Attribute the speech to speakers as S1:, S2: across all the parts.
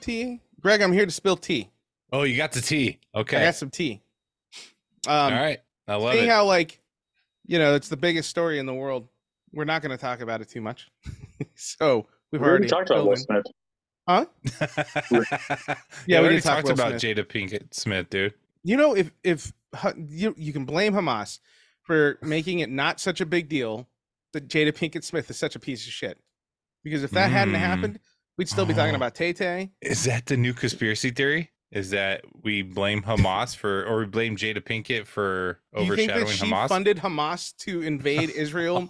S1: drinking the tea. Greg, I'm here to spill tea.
S2: Oh, you got the tea. Okay.
S1: I got some tea. Um,
S2: All right. I love
S1: seeing
S2: it.
S1: how like, you know, it's the biggest story in the world. We're not going to talk about it too much. so we've
S3: We already
S1: already
S3: talked about Will Smith.
S1: Huh?
S2: yeah,
S1: Yeah,
S2: we
S1: we
S2: already
S1: did talk
S2: talked about
S1: Smith.
S2: Jada Pinkett Smith, dude.
S1: You know, if if you you can blame Hamas for making it not such a big deal that Jada Pinkett Smith is such a piece of shit, because if that hadn't
S2: Mm.
S1: happened, we'd still be talking
S2: Oh.
S1: about Tay Tay.
S2: Is that the new conspiracy theory? Is that we blame Hamas for, or we blame Jada Pinkett for
S1: Do you think
S2: overshadowing
S1: that she
S2: Hamas?
S1: funded Hamas to invade Israel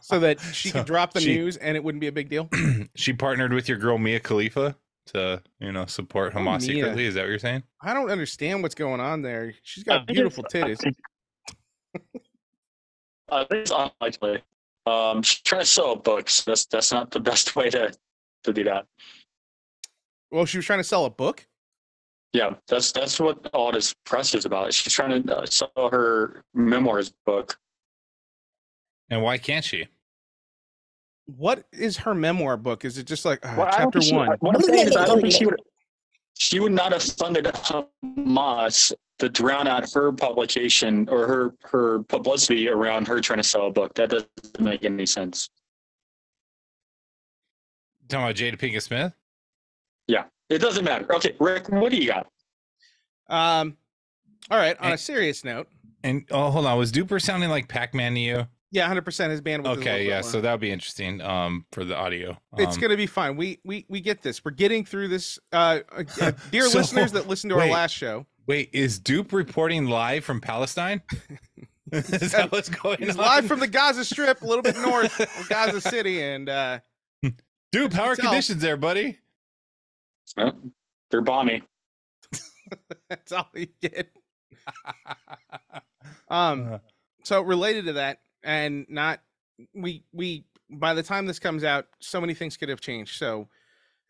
S1: so that she
S2: So
S1: could drop the
S2: she-
S1: news and it wouldn't be a big deal?
S2: she partnered with your girl Mia Khalifa to, you know, support
S1: Oh,
S2: Hamas
S1: Mia.
S2: secretly. Is that what you're saying?
S1: I don't understand what's going on there. She's got
S3: think
S1: beautiful
S3: it's- I
S1: titties.
S3: think- I think it's unlikely. Um, she's trying to sell books. That's that's not the best way to to do that.
S1: Well, she was trying to sell a book.
S3: Yeah, that's that's what all this press is about. She's trying to uh, sell her memoirs book.
S2: And why can't she?
S1: What is her memoir book? Is it just like uh,
S3: Well, I don't
S1: chapter
S3: think she-
S1: one?
S3: What I'm saying is, I don't think she would. She would not have funded Hamas to drown out her publication or her her publicity around her trying to sell a book. That doesn't make any sense.
S2: Talking about Jada Pinkett Smith?
S3: Yeah, it doesn't matter. Okay, Rick, what do you got?
S1: Um, all right. On a serious note,
S2: And oh, hold on. Was Dupper sounding like Pac-Man to you?
S1: yeah, hundred percent. His bandwidth. is a little
S2: Okay,
S1: bit
S2: yeah. So that would be interesting. Um, for the audio.
S1: it's
S2: Um,
S1: gonna be fine. We we we get this. We're getting through this. Uh, uh, uh, dear
S2: So,
S1: listeners that listened to our last show,
S2: Wait, is Dupe reporting live from Palestine? is that what's going
S1: he's
S2: on?
S1: live from the Gaza Strip, a little bit north of Gaza City, and uh,
S2: Dupe. How are
S1: Tell.
S2: conditions there, buddy?
S3: Uh, They're balmy.
S1: that's all you get. Um, so related to that, and not we we by the time this comes out, so many things could have changed. So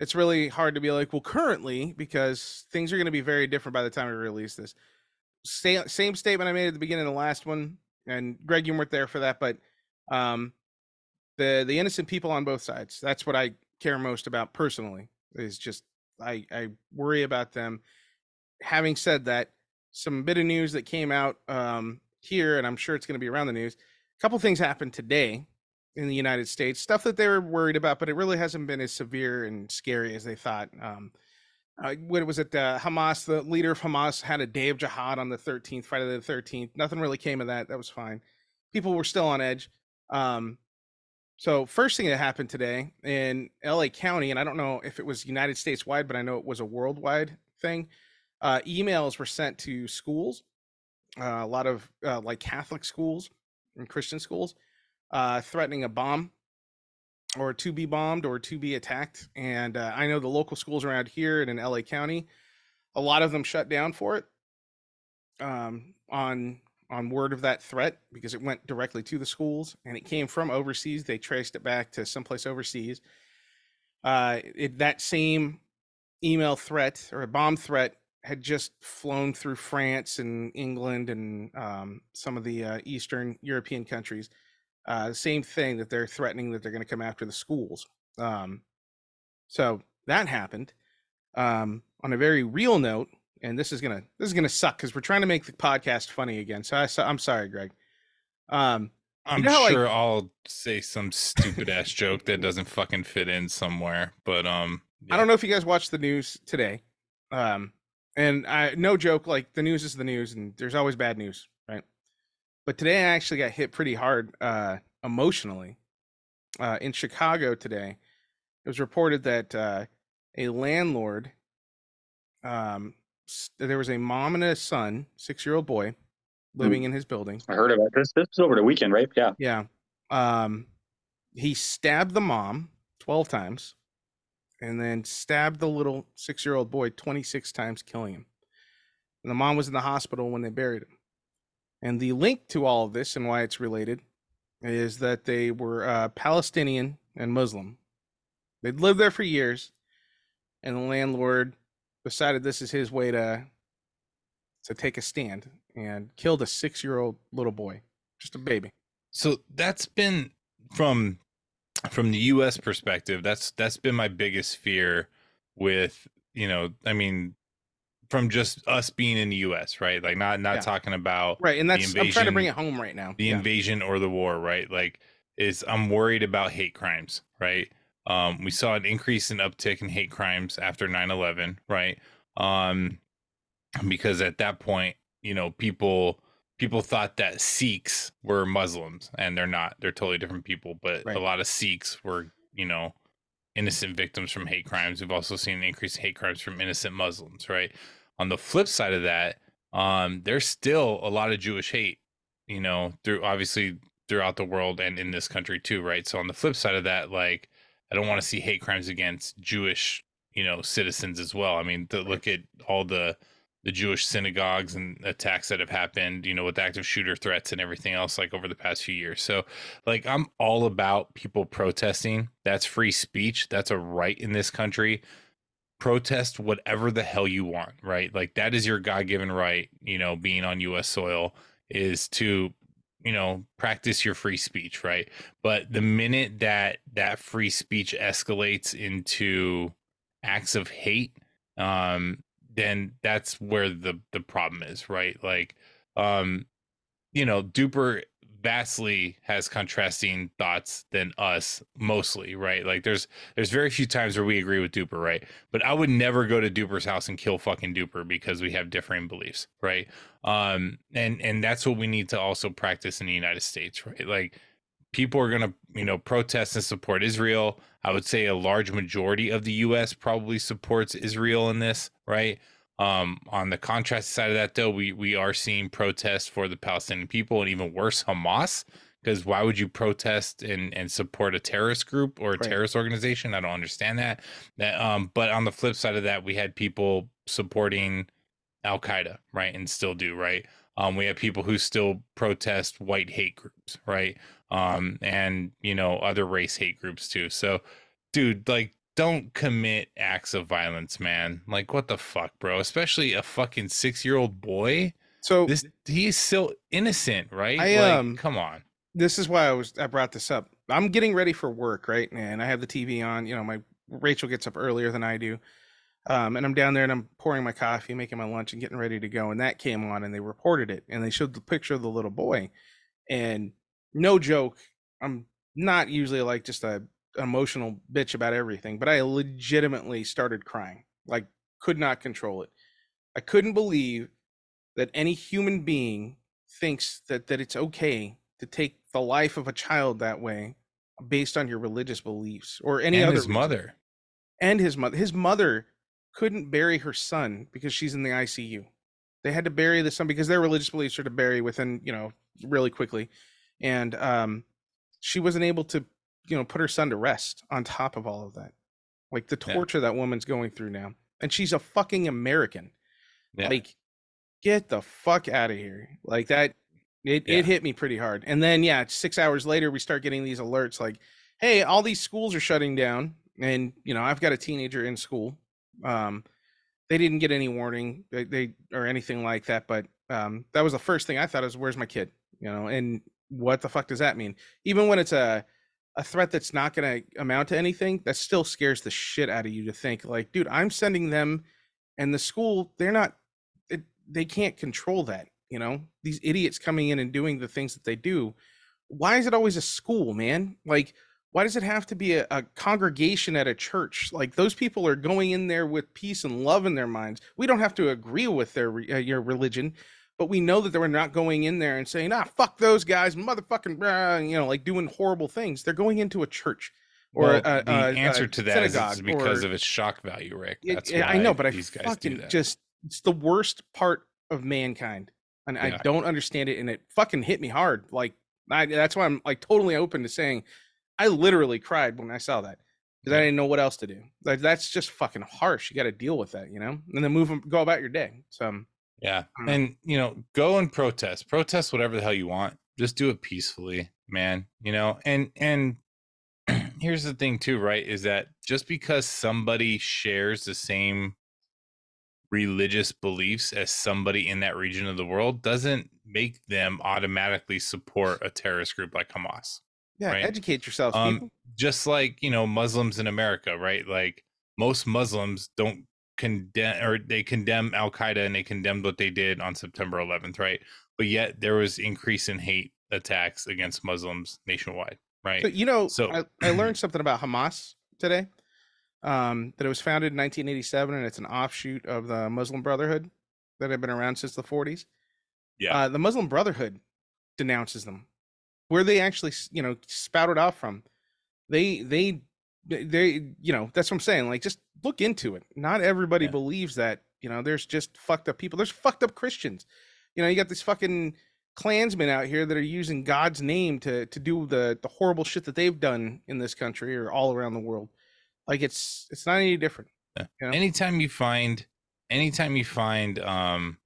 S1: it's really hard to be like, well, currently, because things are going to be very different by the time we release this. Same same statement I made at the beginning of the last one, and Greg, you weren't there for that, but um, the the innocent people on both sides. That's what I care most about personally. Is just I I worry about them. Having said that, some bit of news that came out um, here, and I'm sure it's going to be around the news. A couple things happened today in the United States, stuff that they were worried about, but it really hasn't been as severe and scary as they thought. Um, uh, what was it? Uh, Hamas, the leader of Hamas, had a day of jihad on the 13th, Friday the 13th. Nothing really came of that. That was fine. People were still on edge. Um, so first thing that happened today in LA County, and I don't know if it was United States wide, but I know it was a worldwide thing. Uh, emails were sent to schools, uh, a lot of uh, like Catholic schools and Christian schools, uh, threatening a bomb or to be bombed or to be attacked. And uh, I know the local schools around here and in LA County, a lot of them shut down for it um, on on word of that threat because it went directly to the schools and it came from overseas. They traced it back to someplace overseas. Uh, it, that same email threat or a bomb threat had just flown through France and England and um, some of the uh, Eastern European countries. Uh, the same thing that they're threatening that they're going to come after the schools. Um, so that happened. Um, on a very real note, and this is gonna this is gonna suck because we're trying to make the podcast funny again. So I, so I'm sorry, Greg. Um,
S2: I'm
S1: know how, like-
S2: sure I'll say some stupid ass joke that doesn't fucking fit in somewhere. But um,
S1: I don't know if you guys watched the news today. Um, and I no joke, like the news is the news, and there's always bad news, right? But today I actually got hit pretty hard uh, emotionally. Uh, in Chicago today, it was reported that uh, a landlord, um, there was a mom and a son, six-year-old boy, living in his building.
S3: I heard about this. This was over the weekend, right? Yeah.
S1: Yeah. Um, he stabbed the mom 12 times and then stabbed the little six year old boy 26 times, killing him. And the mom was in the hospital when they buried him. And the link to all of this and why it's related is that they were uh, Palestinian and Muslim. They'd lived there for years, and the landlord decided this is his way to to take a stand and killed a six year old little boy, just a baby.
S2: So that's been from from the U.S. perspective. That's that's been my biggest fear with you know i mean from just us being in the us right like not not
S1: Yeah.
S2: talking about
S1: Right, and
S2: the
S1: that's I'm trying to bring it home right now.
S2: the
S1: Yeah.
S2: invasion or the war, right? Like, is I'm worried about hate crimes, right? Um, we saw an increase in uptick in hate crimes after 9/11, right? Um, because at that point, you know, people people thought that Sikhs were Muslims, and they're not. They're totally different people. But
S1: Right.
S2: a lot of Sikhs were, you know, innocent victims from hate crimes. We've also seen an increase in hate crimes from innocent Muslims, right? On the flip side of that, um, there's still a lot of Jewish hate, you know, through obviously throughout the world and in this country too, right? So on the flip side of that, like I don't want to see hate crimes against Jewish, you know, citizens as well. I mean, to look at all the the Jewish synagogues and attacks that have happened, you know, with active shooter threats and everything else like over the past few years. So, like I'm all about people protesting. That's free speech. That's a right in this country. Protest whatever the hell you want, right? Like that is your God-given right, you know, being on US soil is to you know practice your free speech right? But the minute that that free speech escalates into acts of hate um then that's where the the problem is right? Like um you know Dupper vastly has contrasting thoughts than us mostly right? Like there's there's very few times where we agree with Dupper right? But i would never go to Dupper's house and kill fucking Dupper because we have differing beliefs right? Um and and that's what we need to also practice in the united states right? Like people are going to you know protest and support israel. I would say a large majority of the us probably supports israel in this right um on the contrast side of that though we we are seeing protests for the palestinian people and even worse hamas because why would you protest and and support a terrorist group or a
S1: Right.
S2: terrorist organization i don't understand that that um but on the flip side of that we had people supporting Al Qaeda, right, and still do, right. Um, we have people who still protest white hate groups, right, um, and you know other race hate groups too. So, dude, like, don't commit acts of violence, man. Like, what the fuck, bro? Especially a fucking six-year-old boy.
S1: So
S2: This he's still innocent, right?
S1: I,
S2: like,
S1: um,
S2: come on.
S1: this is why I was I brought this up. I'm getting ready for work, right? And I have the TV on. You know, my Rachel gets up earlier than I do. Um, and I'm down there and I'm pouring my coffee, making my lunch, and getting ready to go. And that came on, and they reported it, and they showed the picture of the little boy. And no joke, I'm not usually like just a emotional bitch about everything, but I legitimately started crying, like could not control it. I couldn't believe that any human being thinks that that it's okay to take the life of a child that way based on your religious beliefs or any
S2: and
S1: other
S2: his
S1: reason.
S2: mother.
S1: and his mother his mother couldn't bury her son because she's in the ICU. They had to bury the son because their religious beliefs are to bury within, you know, really quickly. And um she wasn't able to, you know, put her son to rest on top of all of that. Like the
S2: Yeah.
S1: torture that woman's going through now. And she's a fucking American.
S2: Yeah.
S1: Like get the fuck out of here. Like that it,
S2: Yeah.
S1: it hit me pretty hard. And then yeah, six hours later we start getting these alerts like, hey, all these schools are shutting down. And you know, I've got a teenager in school. Um they didn't get any warning they, they or anything like that, but um that was the first thing I thought is where's my kid? You know, and what the fuck does that mean? Even when it's a a threat that's not going to amount to anything, that still scares the shit out of you to think like, dude, I'm sending them and the school, they're not it, they can't control that, you know? These idiots coming in and doing the things that they do. Why is it always a school, man? Like why does it have to be a, a congregation at a church? Like those people are going in there with peace and love in their minds. We don't have to agree with their uh, your religion, but we know that they were not going in there and saying, "Ah, fuck those guys, motherfucking," blah," you know, like doing horrible things. They're going into a church or
S2: Well,
S1: a,
S2: the
S1: a- a
S2: answer to that is because
S1: or-
S2: of its shock value, Rick. That's
S1: it- I know, but I fucking just it's the worst part of mankind, and I don't understand it, and it fucking hit me hard. Like I, that's why I'm like totally open to saying, I literally cried when I saw that because I didn't know what else to do. Like that's just fucking harsh. You got to deal with that, you know, and then move 'em- go about your day. So
S2: Yeah.
S1: Mm.
S2: And, you know, go and protest. Protest whatever the hell you want. Just do it peacefully, man. You know, and, and, here's the thing too right is that just because somebody shares the same religious beliefs as somebody in that region of the world doesn't make them automatically support a terrorist group like hamas
S1: yeah,
S2: Right.
S1: educate yourself.
S2: um
S1: people.
S2: just like you know muslims in america right like most Muslims don't condemn or they condemn Al Qaeda and they condemned what they did on September 11th, right? But yet there was increase in hate attacks against Muslims nationwide, right?
S1: So, you know,
S2: So-
S1: I, I learned something about Hamas today. Um, that it was founded in 1987, and it's an offshoot of the Muslim Brotherhood that had been around since the 40s.
S2: Yeah.
S1: Uh, the Muslim Brotherhood denounces them. Where they actually, you know, spouted off from, they they they- you know that's what I'm saying. Like, just look into it. Not everybody
S2: Yeah.
S1: believes that. You know, there's just fucked up people. There's fucked up Christians. You know, you got these fucking Klansmen out here that are using God's name to to do the the horrible shit that they've done in this country or all around the world. Like it's it's not any different.
S2: Yeah.
S1: You know?
S2: anytime you find anytime you find um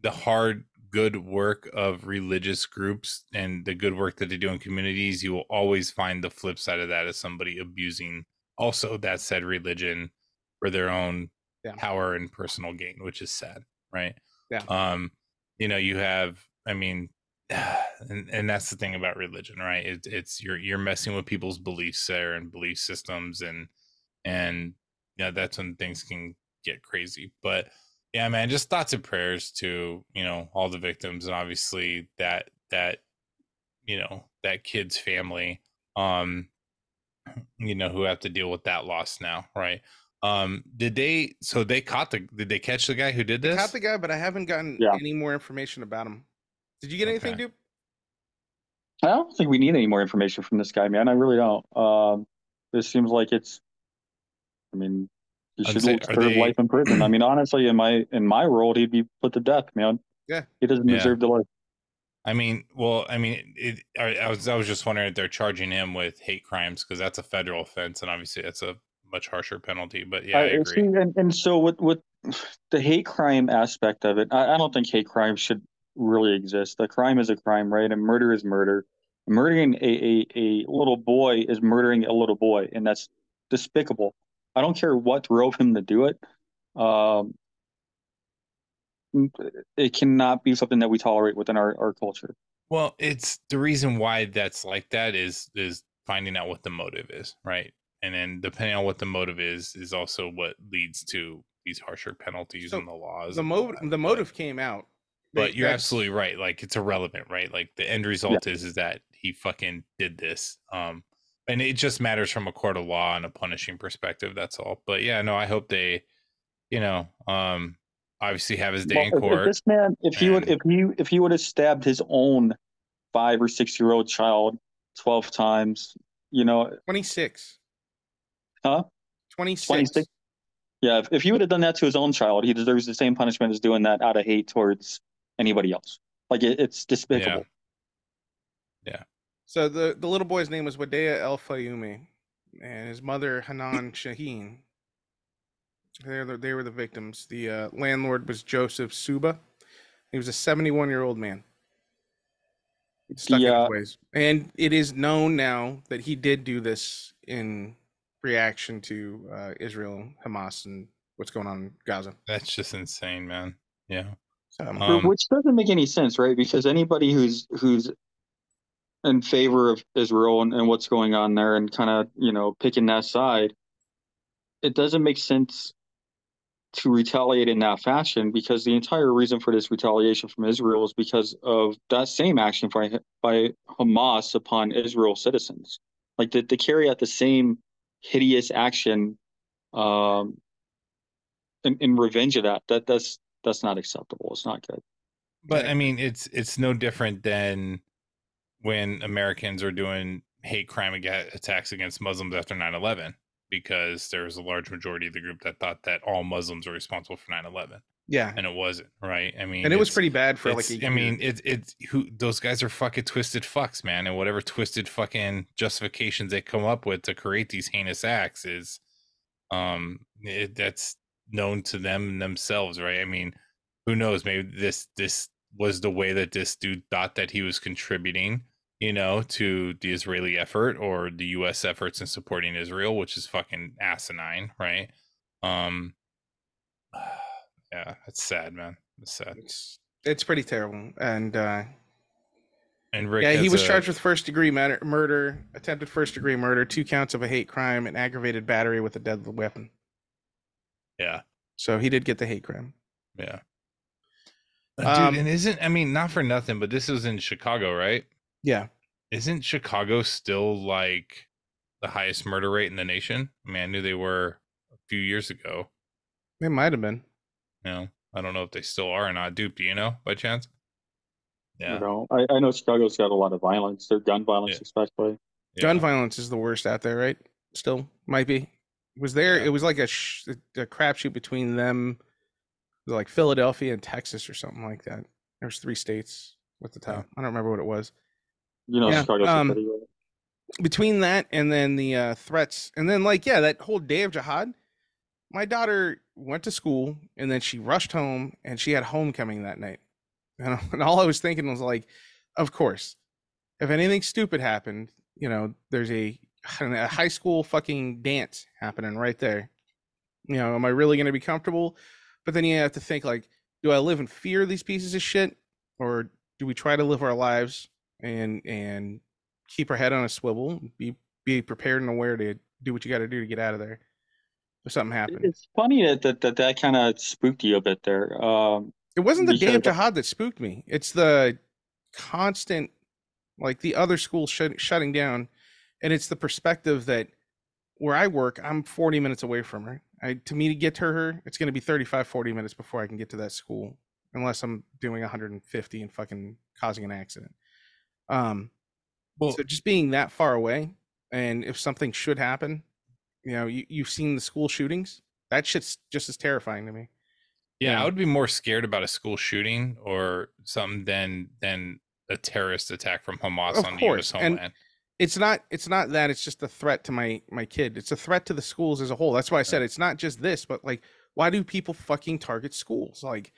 S2: the hard good work of religious groups and the good work that they do in communities you will always find the flip side of that as somebody abusing also that said religion for their own
S1: Yeah.
S2: power and personal gain which is sad right
S1: Yeah.
S2: um you know you have i mean and, and that's the thing about religion right it, it's you're you're messing with people's beliefs there and belief systems and and yeah that's when things can get crazy but yeah man just thoughts and prayers to you know all the victims and obviously that that you know that kid's family um you know who have to deal with that loss now right um did they so they caught the did they catch the guy who did
S1: I
S2: this
S1: caught the guy, but I haven't gotten
S3: Yeah.
S1: any more information about him. Did you get anything,
S2: Okay.
S1: Dupe?
S3: I don't think we need any more information from this guy, man. I really don't. Um, this seems like it's. I mean, he
S2: I'd
S3: should
S2: say,
S3: serve
S2: they-
S3: life in prison. I mean, honestly, in my in my world, he'd be put to death, man.
S1: Yeah.
S3: he doesn't
S2: Yeah.
S3: deserve to life.
S2: I mean, well, I mean, it, I, I was I was just wondering if they're charging him with hate crimes because that's a federal offense, and obviously that's a much harsher penalty. But yeah, I
S3: Uh,
S2: agree.
S3: see, and, and so with with the hate crime aspect of it, I, I don't think hate crime should really exist. A crime is a crime, right? And murder is murder. Murdering a, a, a little boy is murdering a little boy, and that's despicable. I don't care what drove him to do it. Um, it cannot be something that we tolerate within our, our culture.
S2: Well, it's the reason why that's like that is is finding out what the motive is, right? And then depending on what the motive is, is also what leads to these harsher penalties
S1: So,
S2: and the laws.
S1: The
S2: and all
S1: motive the
S2: But-
S1: motive came out.
S2: But you're
S1: that's-
S2: absolutely right. Like it's irrelevant, right? Like the end result is is that he fucking did this. Um and it just matters from a court of law and a punishing perspective, that's all. But yeah, no, I hope they, you know, um obviously have his day
S3: Well,
S2: in
S3: if- if
S2: court.
S3: this man, if he would, if he, if he would have stabbed his own five or six year old child twelve times, you know,
S1: 26.
S3: Huh?
S1: 26.
S3: 26? yeah, if, if he would have done that to his own child, he deserves the same punishment as doing that out of hate towards anybody else. Like it, it's despicable.
S1: So the, the little boy's name was Wadea Al-Fayoume, and his mother Hanan Shaheen. They're the, they were the victims. The uh, landlord was Joseph Czuba. He was a 71 year old man. Stuck in
S3: Yeah.
S1: his ways. And it is known now that he did do this in reaction to uh, Israel, Hamas, and what's going on in Gaza.
S2: That's just insane, man. Yeah.
S1: Um,
S3: Which doesn't make any sense, right? Because anybody who's who's in favor of Israel and, and what's going on there and kind of, you know, picking that side, it doesn't make sense to retaliate in that fashion because the entire reason for this retaliation from Israel is because of that same action by by Hamas upon Israel citizens. Like to, to carry out the same hideous action um in, in revenge of that, that that's that's not acceptable. It's not good.
S2: But I mean, it's it's no different than when Americans are doing hate crime attacks against Muslims after 9/11 because there was a large majority of the group that thought that all Muslims were responsible for 9/11
S1: yeah.
S2: and it wasn't, right? I mean,
S1: And it was pretty bad for like a
S2: I mean, it's it's who those guys are fucking twisted fucks, man, and whatever twisted fucking justifications they come up with to create these heinous acts is, um, it, that's known to them themselves, right? I mean, who knows? Maybe this this was the way that this dude thought that he was contributing, you know, to the Israeli effort or the U.S. efforts in supporting Israel, which is fucking asinine, right? Um, yeah, it's sad, man. It's sad.
S1: it's it's pretty terrible and uh
S2: and and Rick.
S1: yeah, he was
S2: a-
S1: charged with first degree murder, murder, attempted first degree murder, two counts of a hate crime, and aggravated battery with a deadly weapon.
S2: Yeah,
S1: So he did get the hate crime.
S2: yeah. Dude,
S1: Um,
S2: and isn't I mean not for nothing, but this was in Chicago, right?
S1: Yeah.
S2: Isn't Chicago still like the highest murder rate in the nation? I mean, I knew they were a few years ago.
S1: They might have been.
S2: You know, I don't know if they still are or not. Dupe, do you know by chance?
S3: You
S2: Yeah,
S3: know, I, I know Chicago's got a lot of violence. Their gun violence,
S2: Yeah.
S3: especially.
S1: Gun violence is the worst out there, right? Still might be. It was there.
S2: Yeah.
S1: It was like a, sh- a crapshoot between them, like Philadelphia and Texas or something like that. There's three states with the top. I don't remember what it was.
S3: You know,
S1: Yeah, um,
S3: a city. right?
S1: between that and then the uh, threats, and then like yeah, that whole day of jihad. My daughter went to school and then she rushed home and she had homecoming that night. And, and all I was thinking was like, of course, if anything stupid happened, you know, there's a, a high school fucking dance happening right there. You know, am I really going to be comfortable? But then you have to think like, do I live in fear of these pieces of shit, or do we try to live our lives and and keep her head on a swivel, be be prepared and aware to do what you got to do to get out of there if something happens.
S3: It's funny that that, that, that kind of spooked you a bit there. Um,
S1: It wasn't the
S3: because-
S1: jihad that spooked me. It's the constant, like the other school shut, shutting down, and it's the perspective that where I work, I'm 40 minutes away from her. I to me to get to her, it's going to be 35, 40 minutes before I can get to that school, unless I'm doing 150 and fucking causing an accident. Um,
S2: Well,
S1: so just being that far away, and if something should happen, you know, you, you've seen the school shootings. That shit's just as terrifying to me.
S2: Yeah. I would be more scared about a school shooting or something than than a terrorist attack from Hamas
S1: Of
S2: on the
S1: course,
S2: U.S.
S1: and-
S2: homeland.
S1: it's not it's not that it's just a threat to my my kid it's a threat to the schools as a whole that's why i said it's not just this but like why do people fucking target schools like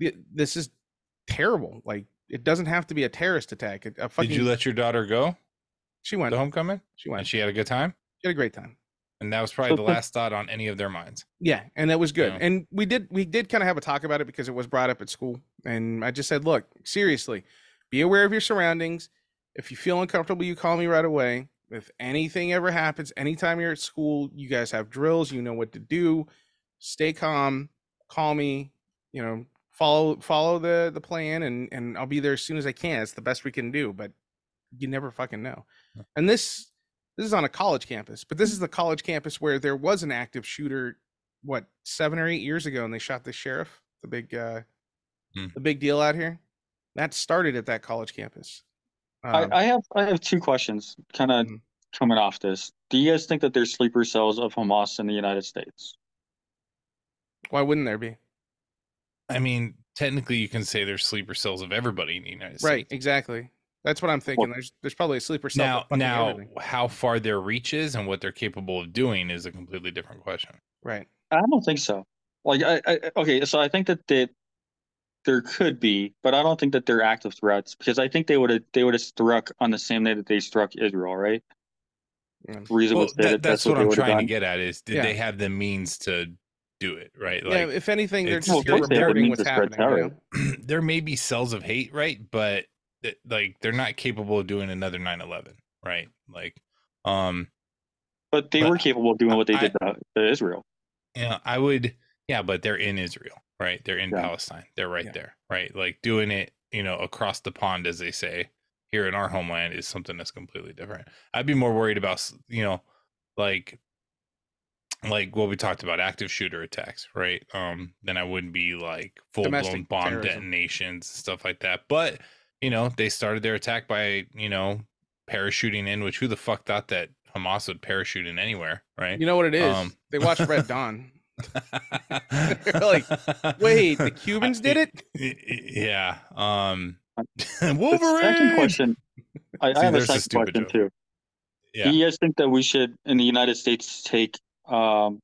S1: th- this is terrible like it doesn't have to be a terrorist attack. A, fucking
S2: Did you let your daughter go?
S1: She went.
S2: To homecoming?
S1: she went. She
S2: she had a good time, She
S1: had a great time.
S2: And that was probably the last thought on any of their minds.
S1: yeah and that was good. And we did we did kind of have a talk about it because it was brought up at school. And i just said look seriously be aware of your surroundings. If you feel uncomfortable you call me right away. If anything ever happens anytime you're at school you guys have drills you know what to do. Stay calm. Call me you know follow follow the the plan and and i'll be there as soon as i can it's the best we can do but you never fucking know and this this is on a college campus but this is the college campus where there was an active shooter what seven or eight years ago and they shot the sheriff the big uh
S2: Hmm.
S1: the big deal out here that started at that college campus um,
S3: I, I have I have two questions, kind of
S1: Mhm.
S3: coming off this. Do you guys think that there's sleeper cells of Hamas in the United States?
S1: why wouldn't there be
S2: I mean, technically, you can say there's sleeper cells of everybody in the United States.
S1: right exactly that's what i'm thinking there's there's probably a sleeper cell
S2: Now, now,
S1: everything.
S2: how far their reach is and what they're capable of doing is a completely different question.
S1: right
S3: I don't think so. Like I, I okay, so I think that they, there could be, but I don't think that they're active threats because I think they would have they would have struck on the same day that they struck Israel, right?
S1: Yeah.
S3: Reason
S2: Well, that-
S3: that
S2: that's
S3: what,
S2: what I'm trying to get at is did
S1: Yeah.
S2: they have the means to do it right?
S1: yeah
S2: Like
S1: if anything they're just
S3: Well,
S1: here
S3: of course they have the
S1: reporting what's happening you know?
S2: there may be cells of hate, right? But it- like they're not capable of doing another 9/11, right? Like, um,
S3: But they
S2: But
S3: were capable of doing what they
S2: I-
S3: did to, to Israel.
S2: you know, I would, yeah, but they're in Israel, right? They're in
S3: Yeah.
S2: Palestine. They're right
S1: Yeah.
S2: there, right? Like doing it, you know, across the pond, as they say, here in our homeland is something that's completely different. I'd be more worried about, you know, like, like what we talked about, active shooter attacks, right? Um, then I wouldn't be like full blown bomb
S1: terrorism.
S2: detonations, stuff like that. But you know, they started their attack by, you know, parachuting in. Which who the fuck thought that Hamas would parachute in anywhere, right?
S1: you know what it is
S2: Um,
S1: they watched red dawn like, wait the cubans did it
S2: Y- y- Yeah. Um Wolverine.
S3: second question, I,
S2: See,
S3: I have a
S2: there's a
S3: second question
S2: joke.
S3: too.
S2: Yeah.
S3: Do you guys think that we should, in the United States, take um,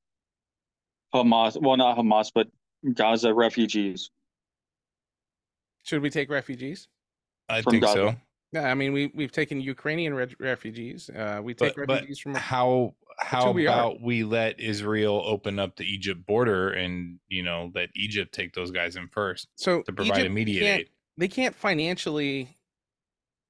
S3: Hamas? Well, not Hamas, but Gaza refugees.
S1: should we take refugees
S2: I think
S3: Gaza.
S2: so.
S1: yeah i mean we we've taken ukrainian re- refugees uh we take
S2: But, but
S1: refugees from
S2: how how
S1: who we are.
S2: about we let Israel open up the Egypt border and you know let Egypt take those guys in first
S1: so
S2: to provide
S1: Egypt
S2: immediate
S1: can't-
S2: aid?
S1: they can't financially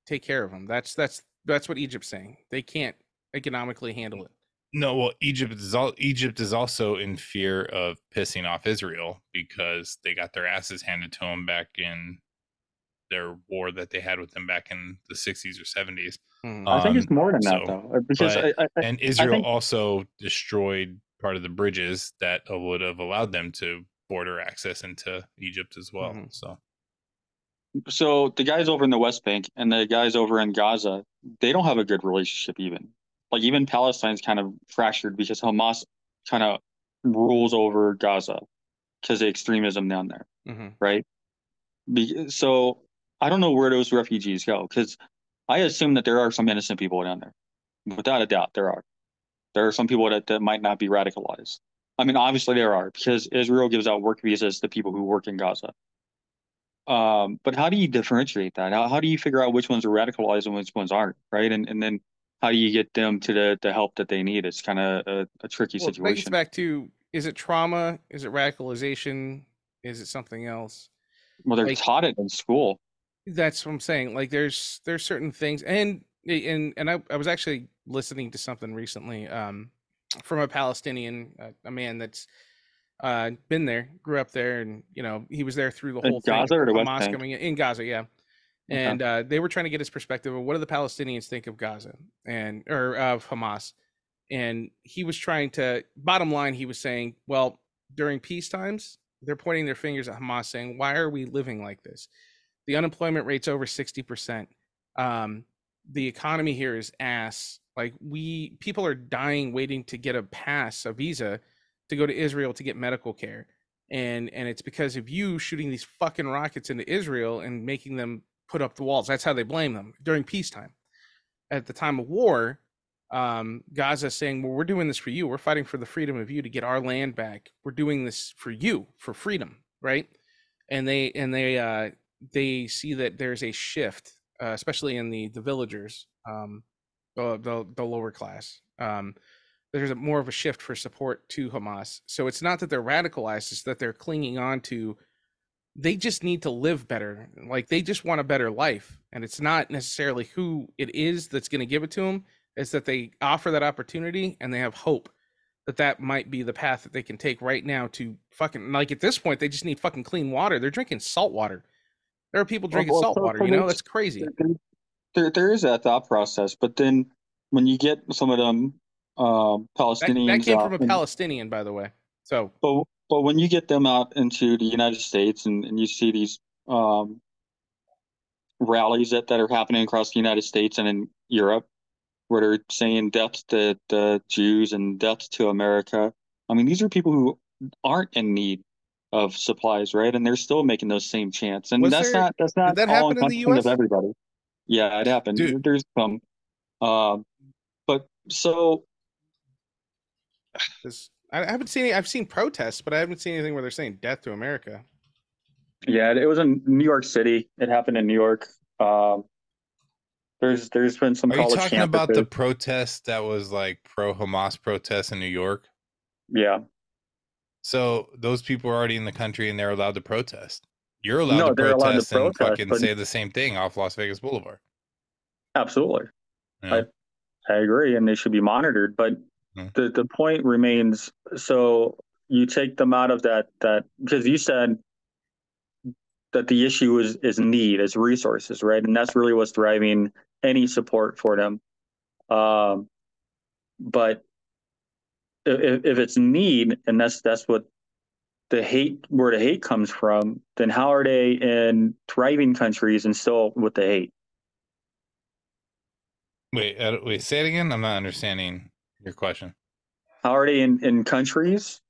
S1: take care of them. That's that's that's what Egypt's saying. They can't economically handle it.
S2: No, well, Egypt is all Egypt is also in fear of pissing off Israel because they got their asses handed to them back in their war that they had with them back in the 60s or 70s.
S1: Mhm.
S3: I think it's
S2: Um,
S3: more than that though, because
S2: but-
S3: I, I, I-
S2: And Israel
S3: think-
S2: also destroyed part of the bridges that uh, would have allowed them to border access into Egypt as well.
S1: Mhm.
S2: So
S3: so the guys over in the West Bank and the guys over in Gaza, they don't have a good relationship even. Like even Palestine's kind of fractured because Hamas kind of rules over Gaza because of extremism down there,
S1: Mhm.
S3: right? Be, so I don't know where those refugees go because I assume that there are some innocent people down there. Without a doubt, there are. There are some people that, that might not be radicalized. I mean, obviously there are because Israel gives out work visas to people who work in Gaza. Um, but how do you differentiate that? How, how do you figure out which ones are radicalized and which ones aren't, right? And and then how do you get them to the, the help that they need? It's kind of a, a tricky
S1: Well,
S3: situation.
S1: back to is it trauma? Is it radicalization? Is it something else?
S3: well, they're
S1: like-
S3: taught it in school.
S1: That's what I'm saying. Like there's there's certain things and and and I, I was actually listening to something recently um from a Palestinian uh, a man that's uh been there, grew up there and you know, he was there through the
S3: In
S1: whole thing.
S3: Gaza or the West Bank?
S1: in, in Gaza, yeah.
S3: Okay.
S1: And uh they were trying to get his perspective of what do the Palestinians think of Gaza and or of Hamas. And he was trying to bottom line he was saying, well, during peace times, they're pointing their fingers at Hamas saying, "Why are we living like this?" The unemployment rate's over 60%. Um, the economy here is ass. Like we people are dying waiting to get a pass, a visa to go to Israel to get medical care. And and it's because of you shooting these fucking rockets into Israel and making them put up the walls. That's how they blame them during peacetime. At the time of war, um, Gaza saying, "Well, we're doing this for you. We're fighting for the freedom of you to get our land back. We're doing this for you, for freedom, right?" And they and they uh, they see that there's a shift, uh, especially in the the villagers, um, the, the the lower class. Um, there's a more of a shift for support to Hamas. So it's not that they're radicalized; it's that they're clinging on to. They just need to live better. Like they just want a better life, and it's not necessarily who it is that's going to give it to them. It's that they offer that opportunity and they have hope that that might be the path that they can take right now to fucking like at this point they just need fucking clean water. They're drinking salt water. There are people drinking
S3: well,
S1: salt water. You know that's crazy.
S3: There, there, is that thought process, but then when you get some of them um,
S1: That,
S3: Palestinians
S1: that came from a
S3: in-
S1: Palestinian, by the way. So
S3: But but when you get them out into the United States and, and you see these um, rallies that, that are happening across the United States and in Europe, where they're saying death to the Jews and death to America. I mean, these are people who aren't in need of supplies, right? And they're still making those same chants. And
S1: Was
S3: that's
S1: there-
S3: not that's not
S1: that
S3: all
S1: in the US?
S3: of everybody. Yeah, it happened.
S2: Dude.
S3: There's some, um, but so
S1: this, I I haven't seen any, I've seen protests, but I haven't seen anything where they're saying death to America.
S3: Yeah, it was in New York City. It happened in New York. Um, there's there's been some
S2: Are you
S3: college
S2: talking about the protest that was like pro Hamas protest in New York?
S3: yeah
S2: So those people are already in the country and they're allowed to protest. You're allowed
S3: No,
S2: to
S3: they're allowed to
S2: protest and
S3: protest,
S2: fucking
S3: but-
S2: say the same thing off Las Vegas Boulevard.
S3: absolutely
S2: you know?
S3: I agree, and they should be monitored. But
S2: Hmm.
S3: the the point remains. So you take them out of that that because you said that the issue is is need, is resources, right? And that's really what's driving any support for them. Um, but if if it's need, and that's that's what the hate where the hate comes from, then how are they in thriving countries and still with the hate?
S2: Wait, uh, wait, say it again. I'm not understanding your question.
S3: How are they in, in countries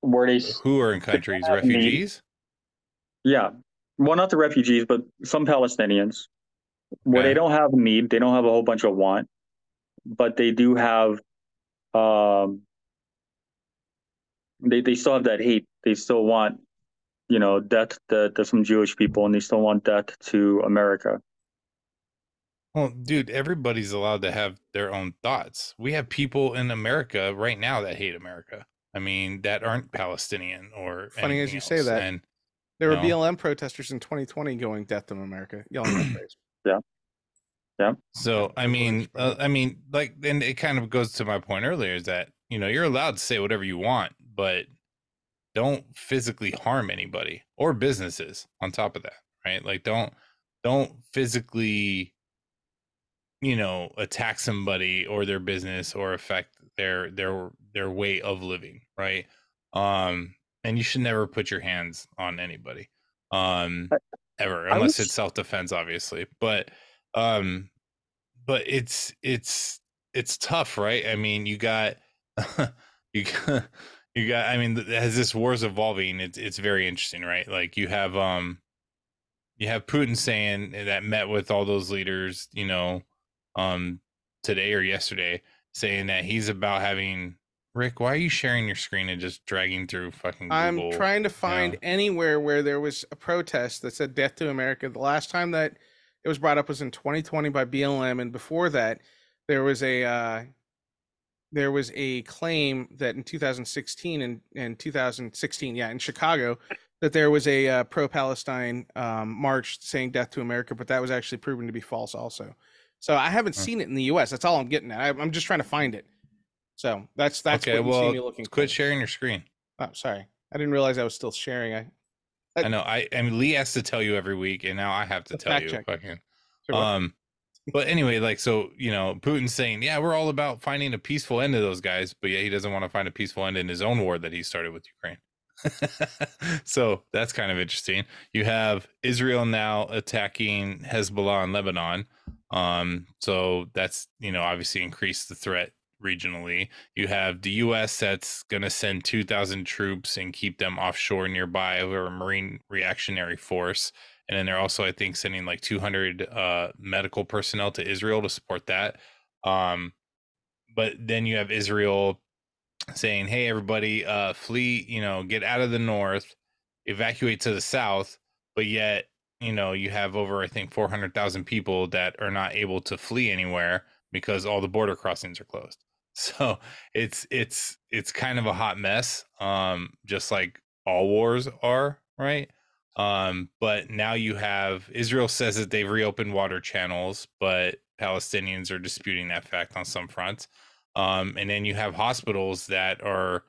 S3: where they,
S2: Who are in countries?
S3: have need.
S2: Refugees?
S3: yeah, well, not the refugees, but some Palestinians where they don't have need, they don't have a whole bunch of want, but they do have, um, they, they still have that hate. They still want, you know, death to, to some Jewish people and they still want death to America.
S2: Well, dude, everybody's allowed to have their own thoughts. We have people in America right now that hate America. I mean, that aren't Palestinian or
S1: Funny as
S2: anything
S1: you say that.
S2: And
S1: There were
S2: No.
S1: BLM protesters in 2020 going "Death to America," yelling that phrase.
S2: So I mean, uh, I mean, like, and it kind of goes to my point earlier is that you know you're allowed to say whatever you want, but don't physically harm anybody or businesses. On top of that, right? Like, don't don't physically, you know, attack somebody or their business or affect their their their way of living, right? Um, and you should never put your hands on anybody, um, ever, unless
S3: was-
S2: it's self defense, obviously. But um but it's it's it's tough right i mean you got you got you got i mean as this war's evolving it's it's very interesting right like you have um you have putin saying that met with all those leaders you know um today or yesterday saying that he's about having rick why are you sharing your screen and just dragging through fucking Google?
S1: I'm trying to find
S2: Yeah.
S1: anywhere where there was a protest that said "Death to America." The last time that it was brought up was in 2020 by BLM, and before that, there was a uh, there was a claim that in 2016 and and 2016, yeah, in Chicago, that there was a uh, pro-Palestine um, march saying "Death to America," but that was actually proven to be false, also. So I haven't seen it in the U.S. That's all I'm getting at. I, I'm just trying to find it. So that's that's
S2: okay
S1: what you see me looking.
S2: quit
S1: for.
S2: sharing your screen
S1: Oh, sorry. I didn't realize I was still sharing. I
S2: I know. I, I mean, Lee has to tell you every week, and now I have to tell you.
S1: check.
S2: Fucking. Um, but anyway, like, so you know, Putin's saying, yeah, we're all about finding a peaceful end to those guys, but yeah, he doesn't want to find a peaceful end in his own war that he started with Ukraine. so that's kind of interesting. You have Israel now attacking Hezbollah in Lebanon. Um, so that's you know obviously increased the threat regionally. You have the U.S. that's going to send 2,000 troops and keep them offshore nearby over a Marine Reactionary Force. And then they're also, I think, sending like 200 uh, medical personnel to Israel to support that. Um, but then you have Israel saying, "Hey, everybody, uh, flee! You know, get out of the north, evacuate to the south." But yet, you know, you have over, I think, 400,000 people that are not able to flee anywhere because all the border crossings are closed. So it's it's it's kind of a hot mess, um, just like all wars are, right? Um, but now you have Israel says that they've reopened water channels, but Palestinians are disputing that fact on some fronts. Um, and then you have hospitals that are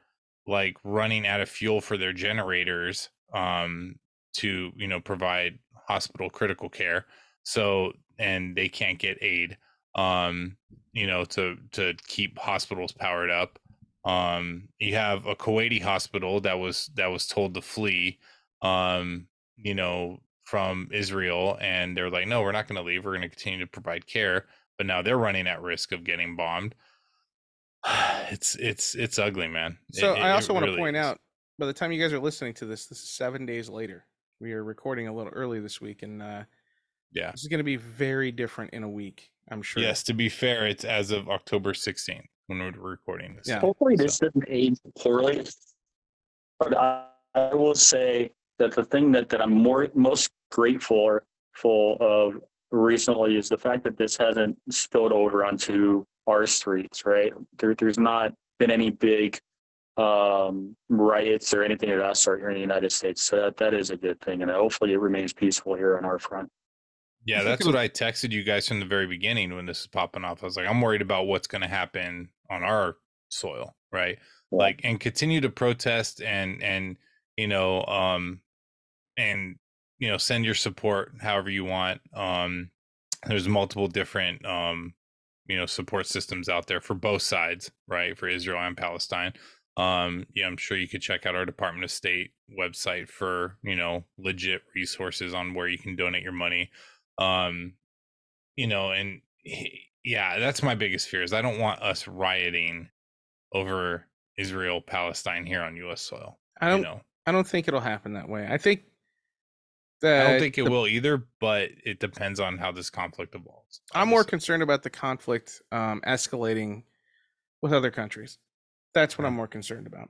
S2: like running out of fuel for their generators um, to you know provide hospital critical care. So and they can't get aid um, you know to to keep hospitals powered up. Um, you have a Kuwaiti hospital that was that was told to flee. Um, you know, from Israel, and they're like, no, we're not going to leave. We're going to continue to provide care. But now they're running at risk of getting bombed. It's it's it's ugly, man.
S1: So
S2: it-
S1: I also want to
S2: really
S1: point
S2: is.
S1: out, by the time you guys are listening to this, this is seven days later. We are recording a little early this week, and uh,
S2: Yeah.
S1: this is going to be very different in a week. I'm sure.
S2: Yes, to be fair, it's as of October 16th when we're recording this.
S1: Yeah.
S3: Hopefully, this doesn't age poorly. But I, I will say that the thing that, that I'm more most grateful for of recently is the fact that this hasn't spilled over onto our streets. Right, there, there's not been any big um, riots or anything of that sort here in the United States. So that, that is a good thing, and hopefully, it remains peaceful here on our front.
S2: Yeah, that's
S1: it'll-
S2: what I texted you guys from the very beginning when this is popping off. I was like, I'm worried about what's going to happen on our soil, right?
S3: Yeah.
S2: Like, and continue to protest and and you know, um, and you know, send your support however you want. Um, there's multiple different um, you know, support systems out there for both sides, right? For Israel and Palestine. Um, yeah, I'm sure you could check out our Department of State website for you know legit resources on where you can donate your money um you know and yeah that's my biggest fear is i don't want us rioting over israel palestine here on us soil
S1: I don't.
S2: you know
S1: I don't think it'll happen that way. I think
S2: i don't think it
S1: the-
S2: will either but it depends on how this conflict evolves
S1: I'm more concerned about the conflict um, escalating with other countries. That's what
S2: Yeah.
S1: I'm more concerned about.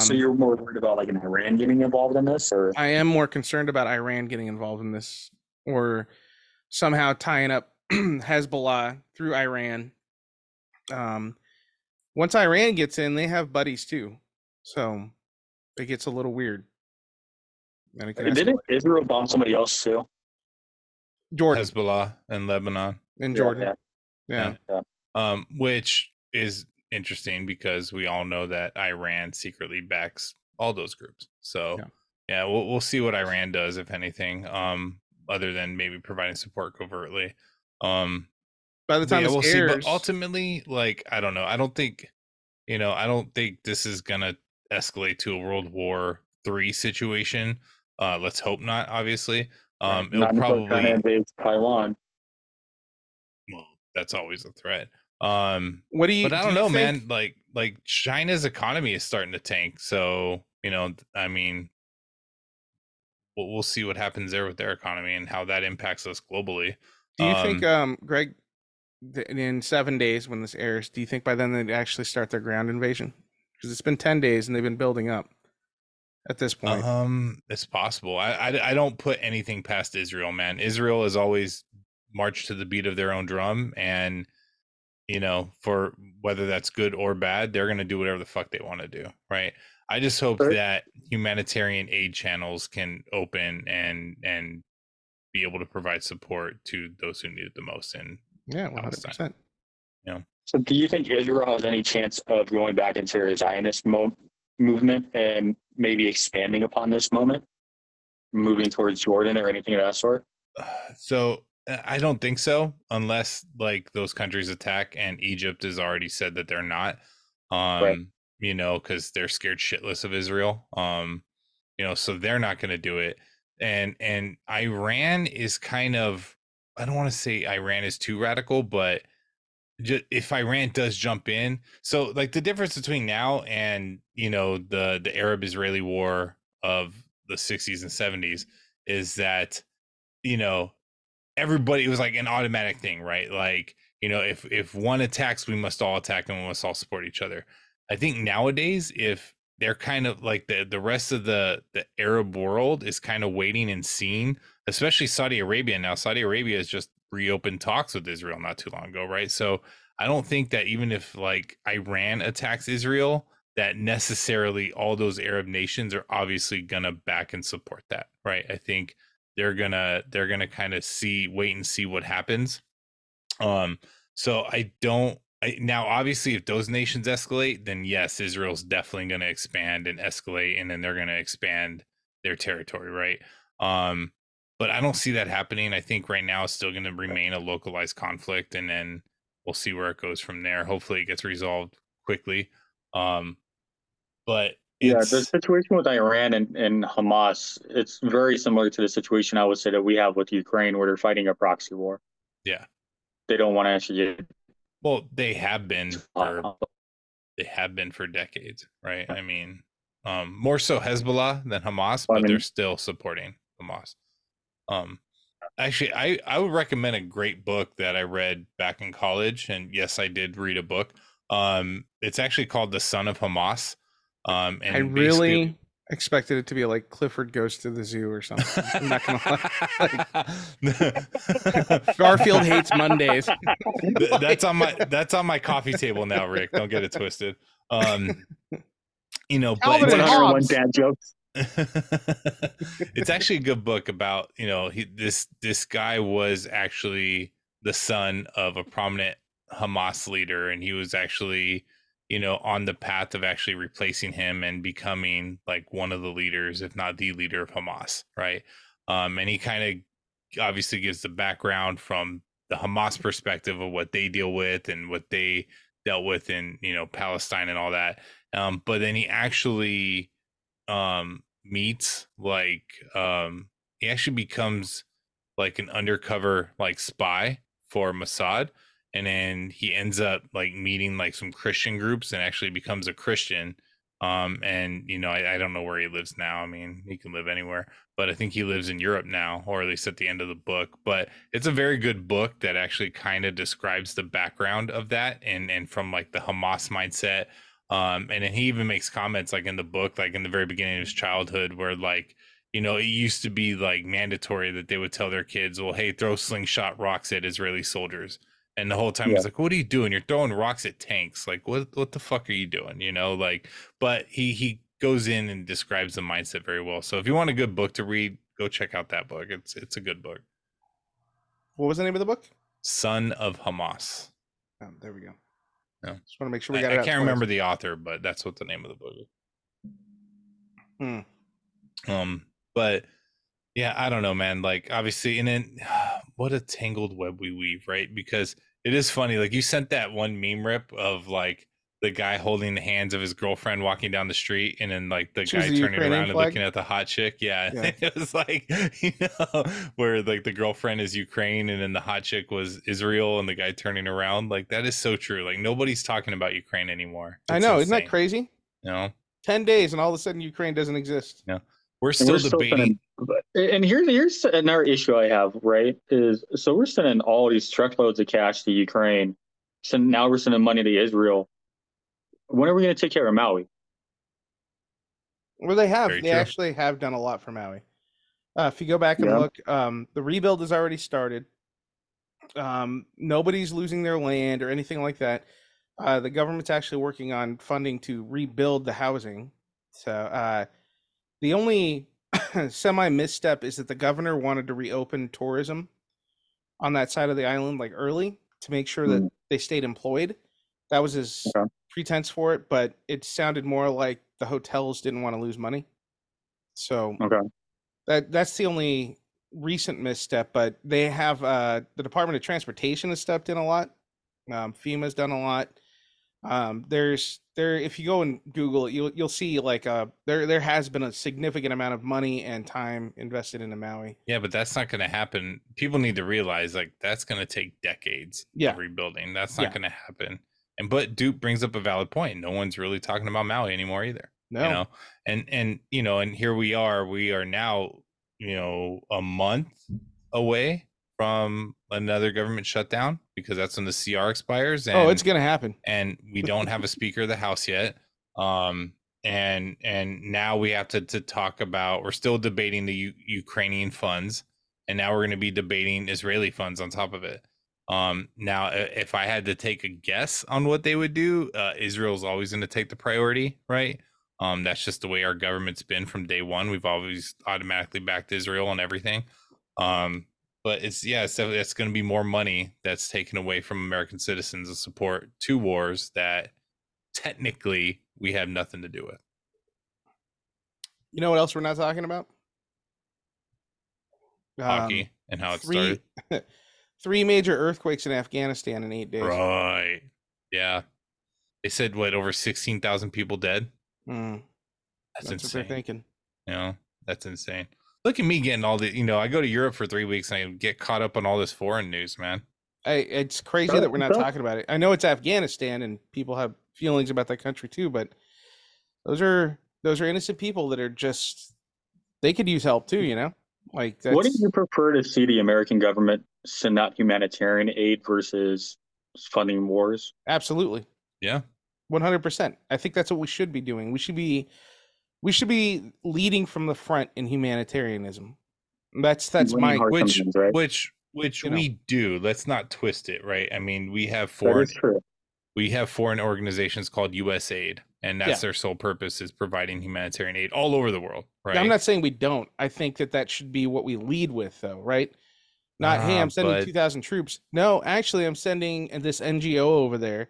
S3: so
S1: Um,
S3: you're more worried about like an Iran getting involved in this, or
S1: I am more concerned about Iran getting involved in this or somehow tying up Hezbollah through Iran. Um, once Iran gets in, they have buddies too, so it gets a little weird. And it
S3: didn't. Israel bomb somebody else too?
S1: Jordan
S2: Hezbollah and Lebanon.
S1: in
S3: Yeah,
S1: Jordan.
S3: yeah.
S1: Yeah.
S2: um, which is interesting because we all know that Iran secretly backs all those groups. So
S1: Yeah.
S2: yeah, we'll we'll see what Iran does if anything, um, other than maybe providing support covertly. Um,
S1: By the time
S2: yeah, we'll see.
S1: airs,
S2: But ultimately, like I don't know, I don't think, you know, I don't think this is gonna escalate to a World War Three situation. Uh, let's hope not. Obviously, um, it'll
S3: Not until China
S2: probably
S3: invades Taiwan.
S2: well, that's always a threat. Um,
S1: what do you?
S2: but I
S1: do
S2: don't
S1: you
S2: know,
S1: think-
S2: man. Like like China's economy is starting to tank. So you know, I mean, we'll we'll see what happens there with their economy and how that impacts us globally.
S1: Do you think,
S2: Um,
S1: um, Greg, in seven days when this airs, do you think by then they'd actually start their ground invasion? Because it's been ten days and they've been building up at this point.
S2: Um, it's possible. I, I I don't put anything past Israel, man. Israel has always marched to the beat of their own drum, and you know, for whether that's good or bad, they're gonna do whatever the fuck they want to do, right? I just hope
S3: Right.
S2: that humanitarian aid channels can open and and be able to provide support to those who need it the most. And
S1: yeah, one hundred
S2: Palestine.
S1: percent.
S3: So, do you think Israel has any chance of going back into a Zionist mo- movement and maybe expanding upon this moment, moving towards Jordan or anything of that sort?
S2: so I don't think so, unless like those countries attack, and Egypt has already said that they're not. Um, you know, because they're scared shitless of Israel. Um, you know, so they're not going to do it. And and Iran is kind of I don't want to say Iran is too radical, but ju- if Iran does jump in, so like the difference between now and you know the the Arab Israeli war of the 60s and 70s is that you know everybody it was like an automatic thing right? Like you know if if one attacks we must all attack and we must all support each other. I think nowadays if they're kind of like the the rest of the the arab world is kind of waiting and seeing especially saudi arabia now. Saudi arabia has just reopened talks with israel not too long ago right? So i don't think that even if like iran attacks israel that necessarily all those arab nations are obviously gonna back and support that right? I think they're gonna they're gonna kind of see wait and see what happens. Um so i don't I, now obviously if those nations escalate then yes israel's definitely going to expand and escalate and then they're going to expand their territory right? Um but i don't see that happening. I think right now it's still going to remain a localized conflict and then we'll see where it goes from there. Hopefully it gets resolved quickly. Um but
S3: Yeah, the situation with Iran and, and Hamas, it's very similar to the situation I would say that we have with Ukraine, where they're fighting a proxy war.
S2: Yeah.
S3: They don't want to actually get.
S2: well they have been for
S3: uh,
S2: they have been for decades, right? I mean, um, more so Hezbollah than Hamas,
S3: I
S2: but they're still supporting Hamas. Um, actually, I I would recommend a great book that I read back in college, and yes, I did read a book. Um, it's actually called The Son of Hamas. Um, and
S1: I really expected it to be like Clifford goes to the zoo or something. I'm not gonna lie. Garfield hates Mondays.
S2: That's on my that's on my coffee table now, Rick. Don't get it twisted. Um, you know, but
S1: Calvin
S2: it's
S1: and
S2: actually-
S3: 101
S1: Hobbes.
S3: dad jokes.
S2: it's actually a good book about you know he this this guy was actually the son of a prominent Hamas leader and he was actually you know on the path of actually replacing him and becoming like one of the leaders if not the leader of Hamas right? Um and he kind of obviously gives the background from the Hamas perspective of what they deal with and what they dealt with in you know Palestine and all that. Um but then he actually um meets like um he actually becomes like an undercover like spy for Mossad and then he ends up like meeting like some Christian groups and actually becomes a Christian um and you know I, I don't know where he lives now I mean he can live anywhere but I think he lives in Europe now or at least at the end of the book but it's a very good book that actually kind of describes the background of that and and from like the Hamas mindset um and then he even makes comments like in the book like in the very beginning of his childhood where like you know it used to be like mandatory that they would tell their kids well hey throw slingshot rocks at israeli soldiers and the whole time
S3: Yeah.
S2: he's like what are you doing you're throwing rocks at tanks like what what the fuck are you doing you know like but he he goes in and describes the mindset very well so if you want a good book to read go check out that book it's it's a good book
S1: What was the name of the book?
S2: Son of Hamas.
S1: Oh, there we go.
S2: Yeah.
S1: Just want to make sure we got
S2: I
S1: it. out
S2: can't remember the author, but that's what the name of the book is.
S1: Hmm.
S2: Um, but yeah, I don't know, man. Like obviously, and then what a tangled web we weave, right? Because it is funny. Like you sent that one meme rip of like the guy holding the hands of his girlfriend walking down the street, and then like the
S1: Choose
S2: guy turning
S1: Ukrainian
S2: around and looking at the hot chick. Yeah,
S1: Yeah.
S2: it was like you know where like the girlfriend is Ukraine, and then the hot chick was Israel, and the guy turning around. Like that is so true. Like nobody's talking about Ukraine anymore.
S1: I
S2: It's
S1: know, isn't that crazy?
S2: You know,
S1: Ten days, and all of a sudden Ukraine doesn't exist.
S2: We're still
S3: we're still
S2: debating.
S3: sending, and here's here's another issue I have. Right, is so we're sending all these truckloads of cash to Ukraine. So now we're sending money to Israel. When are we going to take care of Maui?
S1: Well, they have.
S2: Very
S1: they
S2: true.
S1: actually have done a lot for Maui. Uh, if you go back and
S3: Yeah.
S1: look, um, the rebuild has already started. Um, nobody's losing their land or anything like that. Uh, the government's actually working on funding to rebuild the housing. So uh, the only semi misstep is that the governor wanted to reopen tourism on that side of the island like early to make sure that
S3: Mm.
S1: they stayed employed. That was his pretense for it, but it sounded more like the hotels didn't want to lose money. So
S3: Okay.
S1: that that's the only recent misstep, but they have uh the Department of Transportation has stepped in a lot. Um FEMA's done a lot. Um there's there if you go and Google it, you'll you'll see like uh there there has been a significant amount of money and time invested into Maui.
S2: Yeah, but that's not going to happen. People need to realize like that's going to take decades
S1: Yeah.
S2: of rebuilding. That's not
S1: Yeah.
S2: going to happen. And but Duke brings up a valid point. No one's really talking about Maui anymore either.
S1: No.
S2: You know, and and you know, and here we are. We are now, you know, a month away from another government shutdown because that's when the CR expires. And,
S1: oh, it's gonna happen.
S2: and we don't have a speaker of the house yet um and and now we have to to talk about we're still debating the U- ukrainian funds and now we're going to be debating israeli funds on top of it um now if i had to take a guess on what they would do uh israel's always going to take the priority right um that's just the way our government's been from day one we've always automatically backed israel on everything um but it's yeah it's, definitely- it's going to be more money that's taken away from american citizens to support two wars that technically we have nothing to do with.
S1: You know what else we're not talking about? Um,
S2: hockey and how it
S1: three
S2: started.
S1: three major earthquakes in Afghanistan in eight days.
S2: right. Yeah. They said what over 16000 people dead?
S1: Mm,
S2: that's,
S1: that's what they're
S2: insane.
S1: thinking.
S2: know that's insane look at me getting all the you know i go to europe for three weeks and i get caught up on all this foreign news man
S1: I, it's crazy that we're not talking about it. I know it's Afghanistan and people have feelings about that country too, but those are those are innocent people that are just they could use help too, you know? Like that's
S3: What do you prefer to see the American government send out humanitarian aid versus funding wars?
S1: absolutely
S2: yeah
S1: 100%. I think that's what we should be doing. We should be we should be leading from the front in humanitarianism. That's that's my
S2: which
S3: right?
S2: which which
S1: You know.
S2: we do let's not twist it right i mean we have foreign we have foreign organizations called usaid and that's
S1: Yeah.
S2: their sole purpose is providing humanitarian aid all over the world right
S1: I'm not saying we don't. I think that that should be what we lead with, though, right? Not, hey,
S2: Ah,
S1: I'm sending
S2: but-
S1: 2,000 troops. No, actually, I'm sending this NGO over there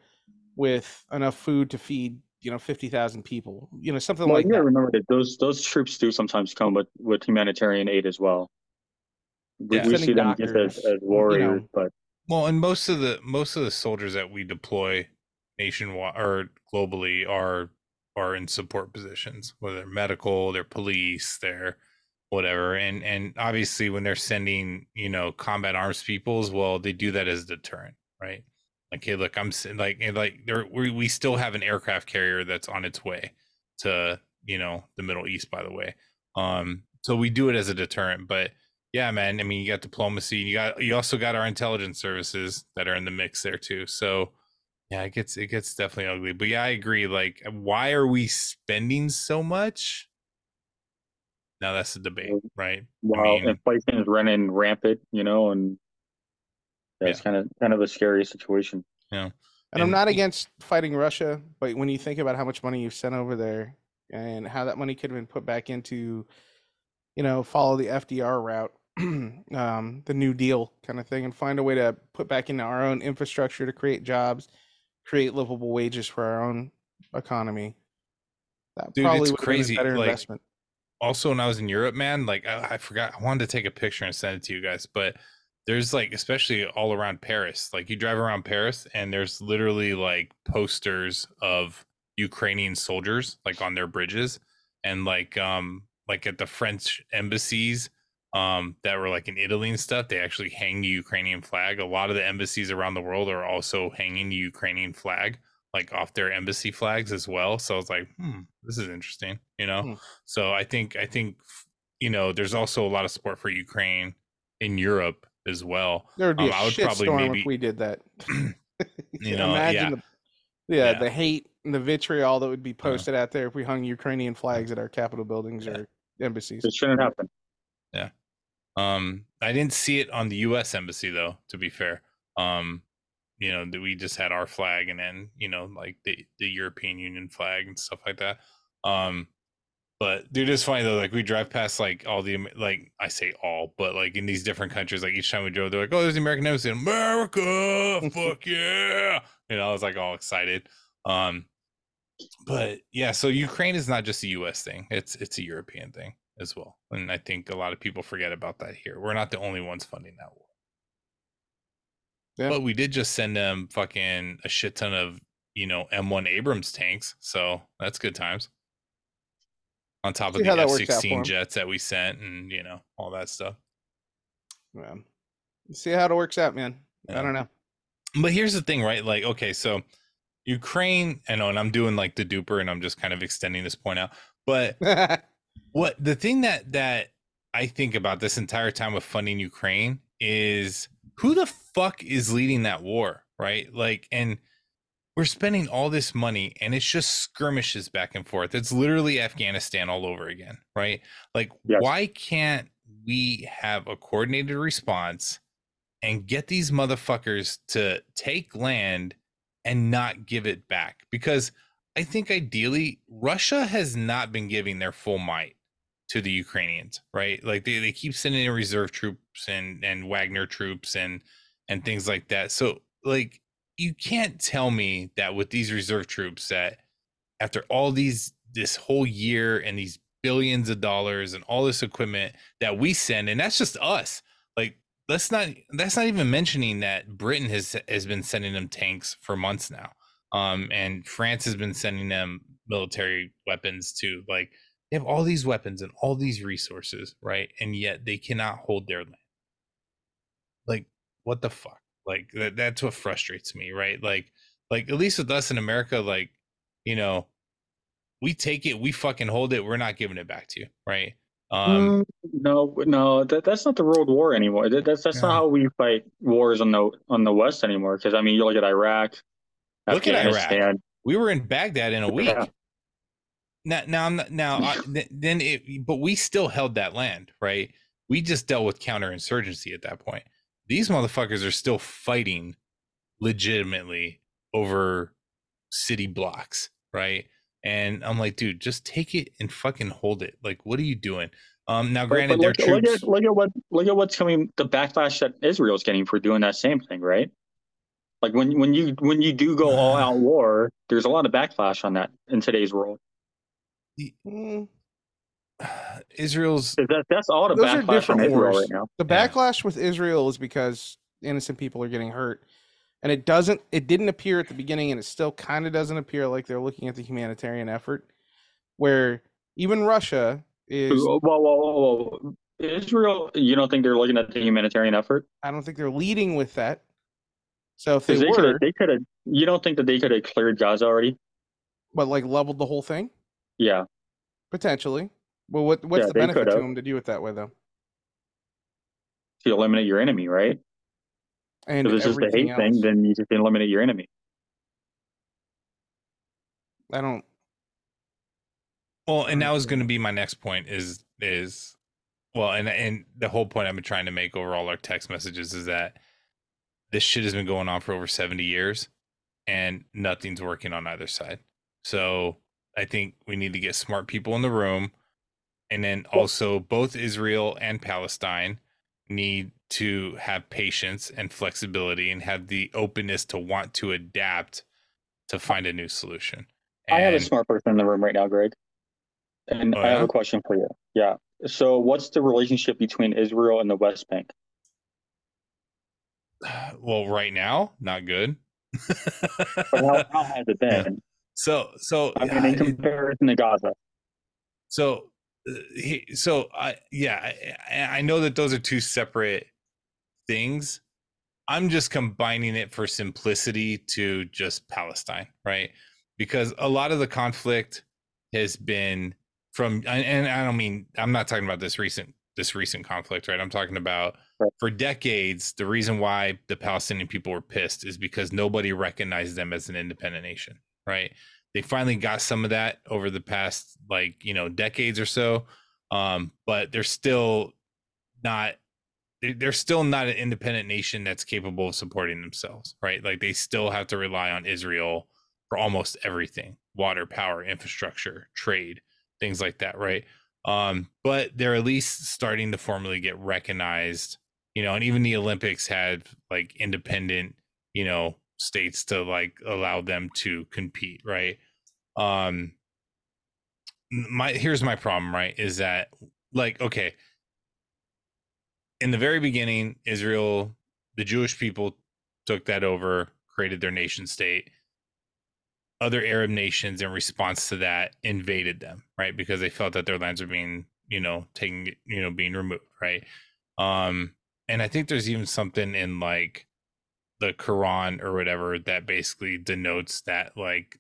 S1: with enough food to feed, you know, 50,000 people. You know, something
S3: Well,
S1: like
S3: you gotta
S1: that.
S3: remember that those those troops do sometimes come with with humanitarian aid as well. We,
S2: Yeah.
S3: we see them just as,
S1: doctors,
S3: as warriors, but
S2: Well, and most of the most of the soldiers that we deploy nationwide or globally are are in support positions, whether they're medical, they're police, they're whatever. And and obviously when they're sending, you know, combat arms peoples, well, they do that as a deterrent, right? Like, hey, look, I'm like and like there we we still have an aircraft carrier that's on its way to, you know, the Middle East, by the way. Um, so we do it as a deterrent, but yeah, man. I mean, you got diplomacy. And you got you also got our intelligence services that are in the mix there too. So yeah, it gets it gets definitely ugly. But yeah, I agree. Like, why are we spending so much? Now that's the debate, right?
S3: while
S2: mean-
S3: inflation is running rampant, you know, and that's kind of kind of a scary situation.
S1: Yeah, and I'm not against fighting Russia, but when you think about how much money you've sent over there and how that money could have been put back into, you know, follow the FDR route, um, the New Deal kind of thing, and find a way to put back into our own infrastructure to create jobs, create livable wages for our own economy. That
S2: Dude,
S1: probably
S2: it's
S1: would have been a
S2: crazy,
S1: better
S2: like,
S1: investment.
S2: also when I was in Europe, man, like I, I forgot I wanted to take a picture and send it to you guys, but there's like especially all around Paris, like you drive around Paris and there's literally like posters of Ukrainian soldiers like on their bridges and like um like at the French embassies um that were like in Italy and stuff, they actually hang the Ukrainian flag. A lot of the embassies around the world are also hanging the Ukrainian flag like off their embassy flags as well. So I was like, hmm, this is interesting, you know.
S1: Hmm.
S2: So I think I think you know there's also a lot of support for Ukraine in Europe as well.
S1: There would be
S2: um,
S1: a
S2: I would probably
S1: shitstorm
S2: maybe-
S1: if we did that.
S2: You know,
S1: imagine the yeah,
S2: Yeah.
S1: the hate and the vitriol that would be posted out there if we hung Ukrainian flags at our Capitol buildings
S2: Yeah.
S1: or embassies.
S3: It shouldn't happen. Yeah.
S2: Um, I didn't see it on the U.S. embassy though. To be fair, um, you know, that we just had our flag and then you know like the the European Union flag and stuff like that. Um, but dude, it's funny though. Like we drive past like all the like I say all, but like in these different countries, like each time we drove, they're like, "Oh, there's the American embassy, in America, fuck yeah!" You know, I was like all excited. Um, but yeah, so Ukraine is not just a U.S. thing; it's it's a European thing as well, and I think a lot of people forget about that here. We're not the only ones funding that war.
S1: Yeah.
S2: But we did just send them fucking a shit ton of you know M1 Abrams tanks, so that's good times. On top of the
S1: that works out for
S2: F-16
S1: 'em.
S2: jets that we sent, and you know all that stuff.
S1: Yeah. See how it works out, man.
S2: Yeah.
S1: I don't know.
S2: But here's the thing, right? Like, okay, so Ukraine, I know, and I'm doing like the Dupper, and I'm just kind of extending this point out. But what the thing that that I think about this entire time of funding Ukraine is who the fuck is leading that war, right? Like, and we're spending all this money, and it's just skirmishes back and forth. It's literally Afghanistan all over again, right? Like,
S3: Yes.
S2: why can't we have a coordinated response and get these motherfuckers to take land and not give it back? Because I think ideally, Russia has not been giving their full might to the Ukrainians, right? Like they, they keep sending in reserve troops and and Wagner troops and and things like that. So like you can't tell me that with these reserve troops that after all these this whole year and these billions of dollars and all this equipment that we send and that's just us. Like let's not that's not even mentioning that Britain has has been sending them tanks for months now. Um and France has been sending them military weapons too. Like they have all these weapons and all these resources, right? And yet they cannot hold their land. Like, what the fuck? Like that, that's what frustrates me, right? Like, like at least with us in America, like, you know, we take it, we fucking hold it, we're not giving it back to you, right? Um,
S3: Mm, no, no, that, that's not the world war anymore. That, that's that's
S2: Yeah.
S3: not how we fight wars on the on the West anymore. Because I mean, you look at Iraq,
S2: Look at Iraq. We were in Baghdad in a week.
S3: Yeah.
S2: Now, now, I'm not, now, I, then it, but we still held that land, right? We just dealt with counterinsurgency at that point. These motherfuckers are still fighting legitimately over city blocks, right? And I'm like, dude, just take it and fucking hold it. Like, what are you doing? Um, now, granted,
S3: but
S2: their
S3: look, look
S2: troops.
S3: at look at what look at what's coming. The backlash that Israel's getting for doing that same thing, right? Like when when you when you do go all out war, there's a lot of backlash on that in today's world.
S1: Mm,
S2: Israel's
S3: That, that's all the
S1: Those are
S3: backlash on
S1: different
S3: Israel
S1: wars.
S3: right now.
S1: The
S2: Yeah.
S1: backlash with Israel is because innocent people are getting hurt. And it doesn't it didn't appear at the beginning and it still kind of doesn't appear like they're looking at the humanitarian effort where even Russia is
S3: Whoa, whoa, whoa, whoa. Israel, you don't think they're looking at the humanitarian effort?
S1: I don't think they're leading with that. So if they
S3: they could
S1: were,
S3: have, they could have. You don't think that they could have cleared Gaza already?
S1: but like leveled the whole thing
S3: Yeah,
S1: potentially. Well, what what's
S3: Yeah,
S1: the benefit to
S3: could've.
S1: them to do it that way though?
S3: to eliminate your enemy, right?
S1: And
S3: If it's just a
S1: everything
S3: hate thing, then you just eliminate your enemy.
S1: I don't.
S2: Well, and that was going to be my next point is is well, and and the whole point I've been trying to make over all our text messages is that this shit has been going on for over 70 years and nothing's working on either side. So, I think we need to get smart people in the room and then also both Israel and Palestine need to have patience and flexibility and have the openness to want to adapt to find a new solution.
S3: I have a smart person in the room right now, Greg. And
S2: Oh,
S3: I have a question for you. Yeah. So what's the relationship between Israel and the West Bank?
S2: well, right now, not good.
S3: But how, how has it been?
S2: so, so
S3: I mean, in
S2: uh, it-
S3: comparison to Gaza.
S2: so he, so i yeah I, I know that those are two separate things. I'm just combining it for simplicity to just palestine right? Because a lot of the conflict has been from and- and i don't mean i'm not talking about this recent this recent conflict right? I'm talking about for decades the reason why the palestinian people were pissed is because nobody recognized them as an independent nation right they finally got some of that over the past like you know decades or so. Um but they're still not they- they're still not an independent nation that's capable of supporting themselves right? Like they still have to rely on israel for almost everything water power infrastructure trade things like that right? Um but they're at least starting to formally get recognized you know and even the olympics had like independent you know states to like allow them to compete right? Um my here's my problem right is that like okay. In the very beginning israel the jewish people took that over created their nation state. Other arab nations in response to that invaded them right because they felt that their lands were being you know taking you know being removed right? Um and i think there's even something in like the quran or whatever that basically denotes that like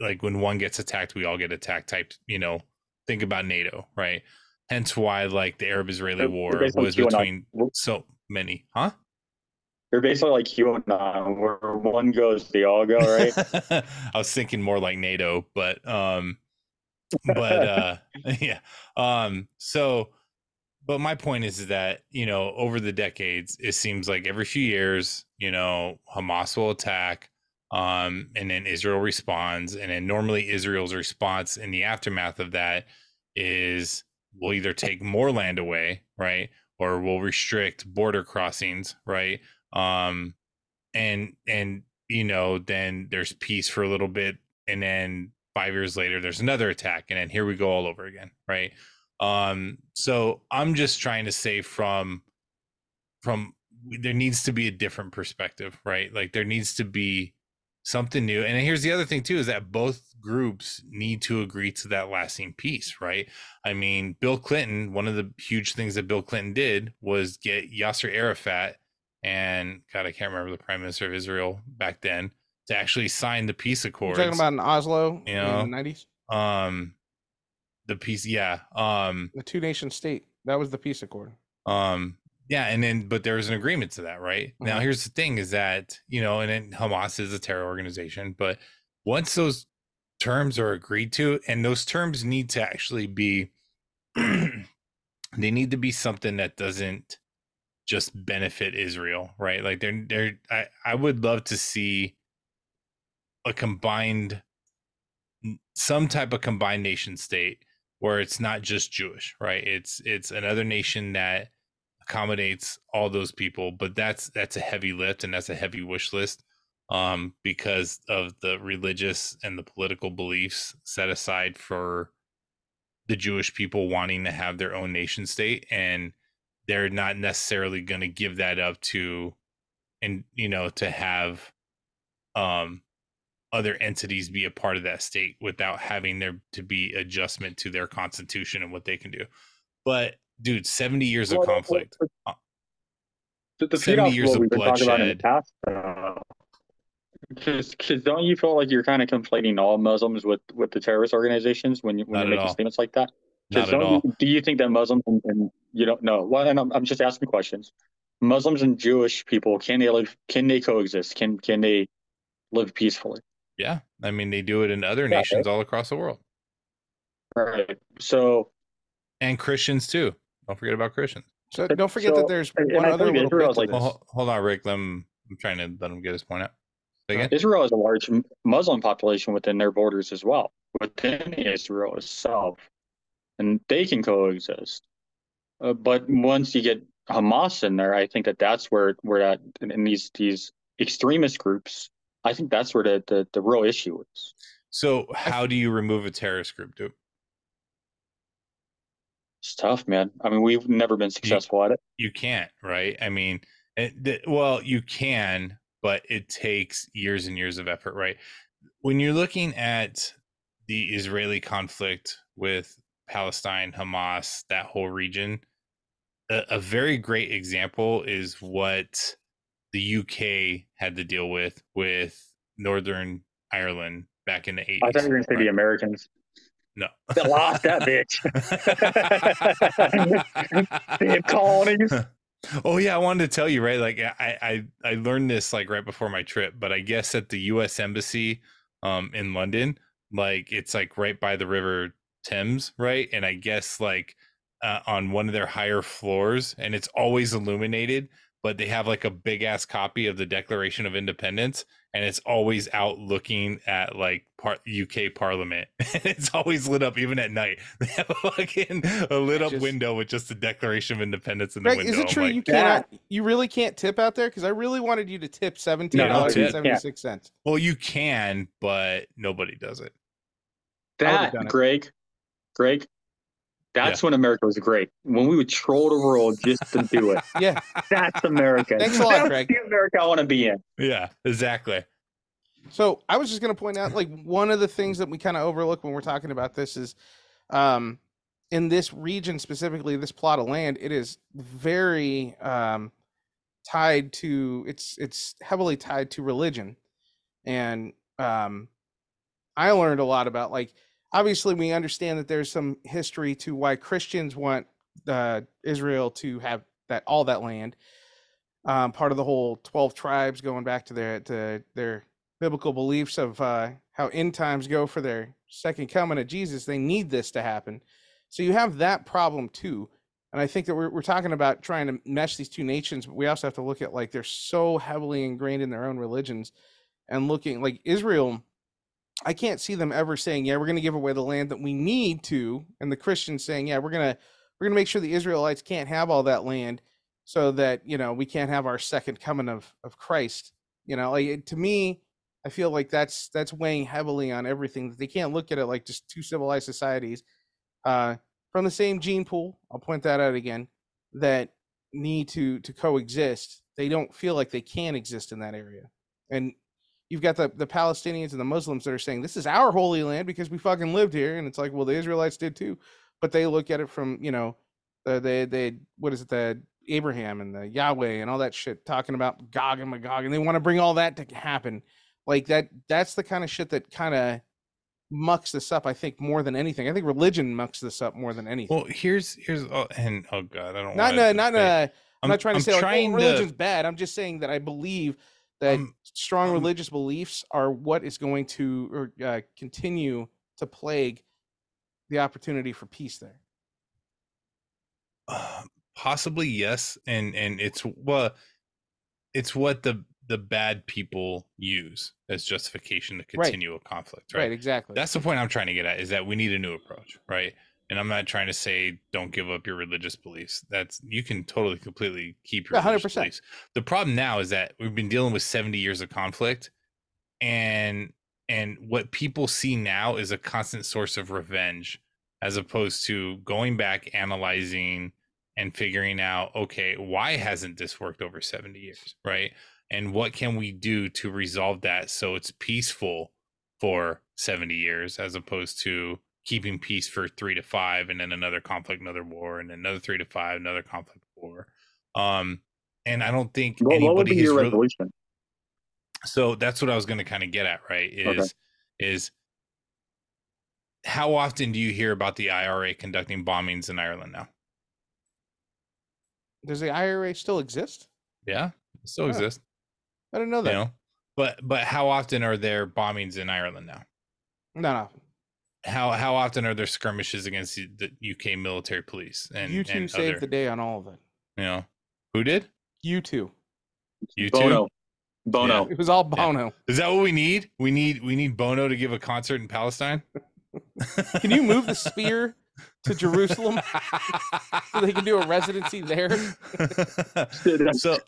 S2: like when one gets attacked we all get attacked type you know think about nato right hence why like the arab israeli war
S3: they're based on
S2: was between so many huh
S3: They're basically like QAnon, where one goes, they all go, right?
S2: I was thinking more like NATO, but um but uh yeah. Um so but my point is, is that, you know, over the decades, it seems like every few years, you know, Hamas will attack um and then Israel responds and then normally Israel's response in the aftermath of that is we'll either take more land away, right? Or we'll restrict border crossings, right? Um and and you know then there's peace for a little bit and then five years later there's another attack and then here we go all over again right um so i'm just trying to say from from there needs to be a different perspective right? Like there needs to be something new. And here's the other thing too is that both groups need to agree to that lasting peace right? I mean bill clinton one of the huge things that bill clinton did was get yasser arafat and God, I can't remember the prime minister of Israel back then to actually sign the peace
S1: accord.
S2: You're
S1: talking about in Oslo
S2: You
S1: in the nineties,
S2: um, the peace, yeah, um,
S1: the two nation state. That was the peace accord.
S2: um, yeah, and then but there was an agreement to that, right? Now,
S1: Mhm.
S2: here's the thing: is that you know, and then Hamas is a terror organization, but once those terms are agreed to, and those terms need to actually be, they need to be something that doesn't just benefit Israel, right? Like they're they're I, I would love to see a combined some type of combined nation state where it's not just Jewish, right? It's it's another nation that accommodates all those people, but that's that's a heavy lift and that's a heavy wish list um because of the religious and the political beliefs set aside for the Jewish people wanting to have their own nation state and they're not necessarily going to give that up to and you know to have um other entities be a part of that state without having there to be adjustment to their constitution and what they can do but dude 70 years of conflict
S3: well, The, the
S2: 70 years of
S3: we've been talking about in the
S2: bloodshed.
S3: past. uh, Because don't you feel like you're kind of conflating all Muslims with, with the terrorist organizations when you when you're making
S2: all.
S3: statements like that?
S2: not at
S3: don't
S2: all
S3: You, do you think that Muslims and, and you don't know? Well, and I'm, I'm just asking questions. Muslims and Jewish people can they live? Can they coexist? Can can they live peacefully?
S2: Yeah i mean they do it in other
S3: Yeah,
S2: nations all across the world
S3: Right. So
S2: and christians too don't forget about christians
S1: So don't forget
S3: so-
S1: that there's
S3: and- and
S1: one
S3: I
S1: other
S3: think
S1: little
S3: Israel
S1: bit
S3: like-
S1: this.
S2: well, hold on rick i'm, I'm trying to let him get his point out again?
S3: Israel has a large Muslim population within their borders as well, within Israel itself, and they can coexist. Uh, but once you get Hamas in there, I think that that's where where that in, in these these extremist groups, I think that's where the the, the real issue is.
S2: So how do you remove a terrorist group, dude?
S3: It's tough, man. I mean, we've never been successful at it.
S2: You can't, right? I mean, it, the, well, you can, but it takes years and years of effort, right? When you're looking at the Israeli conflict with Palestine, Hamas, that whole region, a, a very great example is what the UK had to deal with with Northern Ireland back in the 80s.
S3: I thought you were going to say the? Americans.
S2: No.
S3: They lost that bitch. Damn colonies.
S2: oh yeah, I wanted to tell you right. Like I, I I learned this like right before my trip, but I guess at the U.S. embassy um in London, like it's like right by the River Thames, right? And I guess like uh, on one of their higher floors, and it's always illuminated, but they have like a big ass copy of the Declaration of Independence, and it's always out looking at like par- UK Parliament. it's always lit up even at night. They have a fucking a lit up
S1: Just-
S2: window with just the Declaration of Independence in the
S1: Greg,
S2: window.
S1: is it true
S2: like,
S1: you cannot? You really can't tip out there because I really wanted you to tip seventeen dollars and seventy six cents.
S2: well, you can, but nobody does it.
S3: That,
S1: done it.
S3: Greg, Greg, that's when America was great. When we would troll the world just to do it.
S1: Yeah,
S3: That's America.
S1: Thanks a lot,
S3: That's
S1: Greg.
S3: the America I want to be in.
S2: Yeah, exactly.
S1: So I was just going to point out, like one of the things that we kind of overlook when we're talking about this is, um, in this region specifically, this plot of land, it is very um, tied to it's it's heavily tied to religion, and um, I learned a lot about like obviously we understand that there's some history to why Christians want uh, Israel to have that all that land. Um, part of the whole twelve tribes going back to their to their biblical beliefs of uh, how end times go for their second coming of Jesus, they need this to happen. So you have that problem too. And I think that we're, we're talking about trying to mesh these two nations, but we also have to look at like they're so heavily ingrained in their own religions and looking like Israel. I can't see them ever saying, "Yeah, we're going to give away the land that we need to," and the Christians saying, "Yeah, we're gonna we're gonna make sure the Israelites can't have all that land, so that you know we can't have our second coming of of Christ." You know, like to me, I feel like that's that's weighing heavily on everything. That They can't look at it like just two civilized societies uh, from the same gene pool. I'll point that out again. That need to to coexist. They don't feel like they can exist in that area, and you've got the the Palestinians and the Muslims that are saying this is our holy land because we fucking lived here, and it's like, well, the Israelites did too, but they look at it from you know, the they they what is it the Abraham and the Yahweh and all that shit talking about Gog and Magog, and they want to bring all that to happen. Like that that's the kind of shit that kind of mucks this up i think more than anything. I think religion mucks this up more than anything.
S2: Well, here's here's oh, and oh god, I don't
S1: not
S2: wanna
S1: not a, i'm not trying to say like, oh, religion's bad. I'm just saying that i believe that
S2: Um,
S1: strong
S2: um,
S1: religious beliefs are what is going to or uh, continue to plague the opportunity for peace there.
S2: Uh, possibly yes and and it's well it's what the the bad people use as justification to
S1: Right.
S2: continue a conflict
S1: right,
S2: right,
S1: exactly.
S2: That's the point i'm trying to get at is that we need a new approach right and i'm not trying to say don't give up your religious beliefs. That's you can totally completely keep your
S1: Yeah, 100%.
S2: beliefs. The problem now is that we've been dealing with 70 years of conflict and and what people see now is a constant source of revenge as opposed to going back analyzing and figuring out okay why hasn't this worked over 70 years right? And what can we do to resolve that so it's peaceful for 70 years as opposed to keeping peace for 3 to 5 and then another conflict another war and another 3 to 5 another conflict war um and i don't think
S3: What, what would
S2: anybody
S3: be
S2: has
S3: your
S2: really,
S3: resolution?
S2: so that's what I was going to kind of get at, right? Is
S3: Okay.
S2: is how often do you hear about the IRA conducting bombings in Ireland now?
S1: does the ira still exist
S2: Yeah, it still
S1: Oh,
S2: exists.
S1: i didn't know that
S2: You
S1: that
S2: know, but but how often are there bombings in Ireland now?
S1: not no
S2: How how often are there skirmishes against the, the UK military police and
S1: U2
S2: and
S1: saved
S2: other,
S1: the day on all of it
S2: you know who did
S1: U2
S2: you two.
S3: Bono. Bono.
S1: it was all bono
S2: Is that what we need? We need we need Bono to give a concert in Palestine.
S1: Can you move the spear to Jerusalem so they can do a residency there.
S2: so,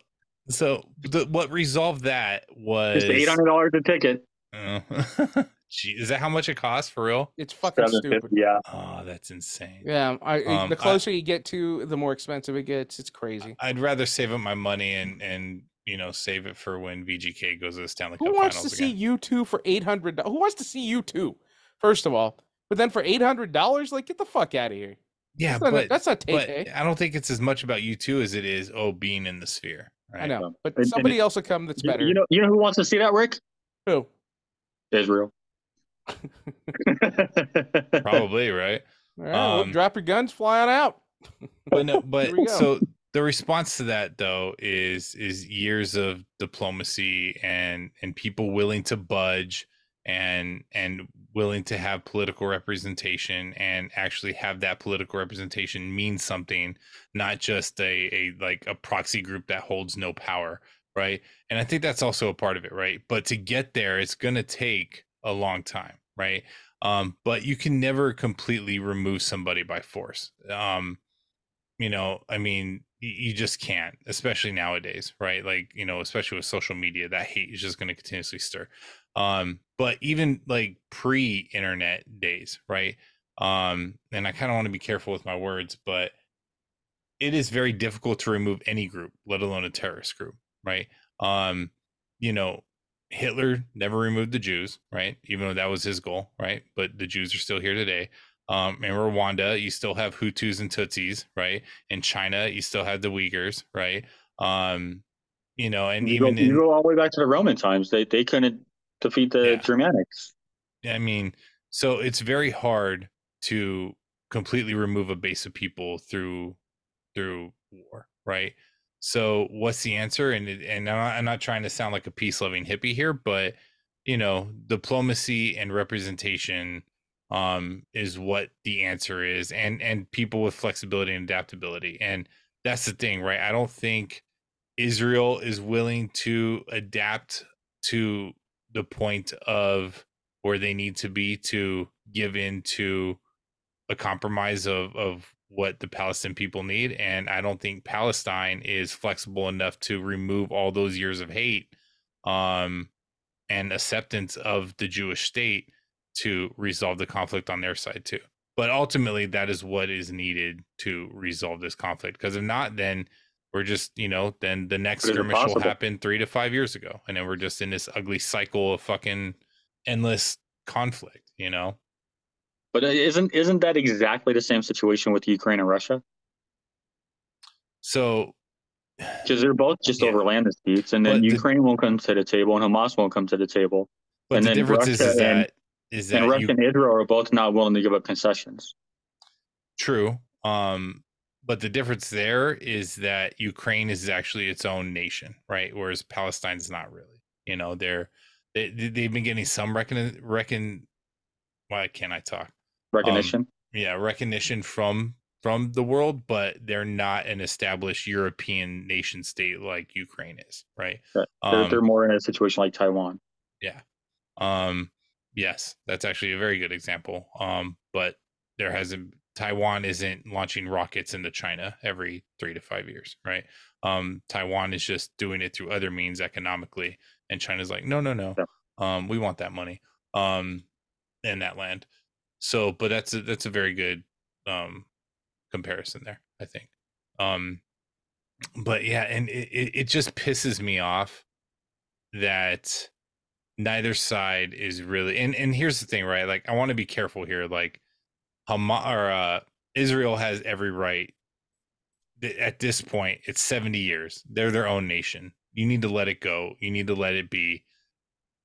S2: so the, what resolved that was
S3: Just eight hundred dollars a ticket.
S2: Oh. Gee, is that how much it costs for real?
S1: It's fucking stupid.
S3: Yeah.
S2: Oh, that's insane.
S1: Yeah, I,
S2: Um,
S1: the
S2: I-
S1: closer you get to, the more expensive it gets. It's crazy.
S2: I'd rather save up my money and and you know save it for when VGK goes to the Stanley
S1: Who
S2: Cup
S1: wants to
S2: Finals
S1: see
S2: again.
S1: U2 for eight hundred? Who wants to see U2? First of all, but then for eight hundred dollars, like get the fuck out of here.
S2: Yeah,
S1: that's not,
S2: but
S1: that's not
S2: but
S1: Tay
S2: I don't think it's as much about U2 as it is oh being in the sphere. Right?
S1: I know, but
S3: And- and
S1: somebody
S3: it-
S1: else will come that's better.
S3: you know, you know who wants to see that, Rick?
S1: Who?
S3: Israel.
S2: Probably right.
S1: All right, well,
S2: Um,
S1: drop your guns, fly on out.
S2: but no, but so the response to that though is is years of diplomacy and and people willing to budge and and willing to have political representation and actually have that political representation mean something not just a, a like a proxy group that holds no power right and i think that's also a part of it right but to get there it's going to take a long time right? Um but you can never completely remove somebody by force. Um you know i mean you just can't especially nowadays right? Like you know especially with social media that hate is just going to continuously stir. Um but even like pre-internet days right? Um and i kind of want to be careful with my words but it is very difficult to remove any group let alone a terrorist group right? Um you know hitler never removed the jews right even though that was his goal right but the jews are still here today um, in Rwanda, you still have Hutus and Tutsis, right? In China, you still have the Uyghurs, right? Um, you know, and
S3: you, go,
S2: even
S3: you
S2: in,
S3: go all the way back to the Roman times. They they couldn't defeat the
S2: Yeah.
S3: Germanics.
S2: I mean, so it's very hard to completely remove a base of people through through war, right? So what's the answer? And and I'm not, I'm not trying to sound like a peace loving hippie here, but you know, diplomacy and representation um is what the answer is and and people with flexibility and adaptability and that's the thing right i don't think israel is willing to adapt to the point of where they need to be to give in to a compromise of of what the palestinian people need and i don't think palestine is flexible enough to remove all those years of hate um and acceptance of the jewish state to resolve the conflict on their side too. But ultimately, that is what is needed to resolve this conflict. Because if not, then we're just, you know, then the next skirmish will happen three to five years ago, and then we're just in this ugly cycle of fucking endless conflict. You know?
S3: But uh, isn't isn't that exactly the same situation with Ukraine and Russia?
S2: So
S3: Because they're both just
S2: Yeah.
S3: over land disputes, and then
S2: But the-
S3: Ukraine won't come to the table, and Hamas won't come to the table,
S2: but
S3: And
S2: the
S3: then
S2: difference is, is
S3: Russia and-
S2: that is that
S3: and
S2: you-
S3: and Israel are both not willing to give up concessions.
S2: True. Um, but the difference there is that Ukraine is actually its own nation, right? Whereas Palestine's not really. You know, they're they they- they've been getting some reckon reckon. Why can't I talk?
S3: Recognition.
S2: Yeah, recognition from from the world, but they're not an established European nation state like Ukraine is, right?
S3: Right. they're,
S2: Um,
S3: they're more in a situation like Taiwan. Yeah.
S2: Um, yes, that's actually a very good example. Um, but there hasn't Taiwan isn't launching rockets into China every three to five years, right? Um, Taiwan is just doing it through other means economically, and China's like, no, no, no,
S3: Yeah.
S2: um, we want that money, um, in that land. So, but that's a, that's a very good um comparison there, I think. Um, but yeah, and it, it, just pisses me off that neither side is really and and here's the thing right? Like i want to be careful here like Hamas or uh israel has every right at this point it's 70 years. They're their own nation. You need to let it go. You need to let it be.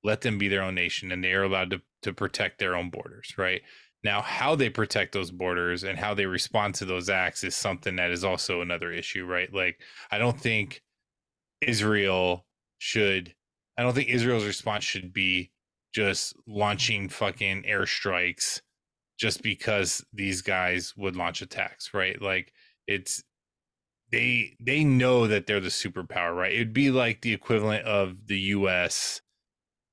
S2: Let them be their own nation and they are allowed to to protect their own borders right now how they protect those borders and how they respond to those acts is something that is also another issue right like i don't think israel should I don't think Israel's response should be just launching fucking airstrikes just because these guys would launch attacks, right? Like it's they they know that they're the superpower, right? It'd be like the equivalent of the US,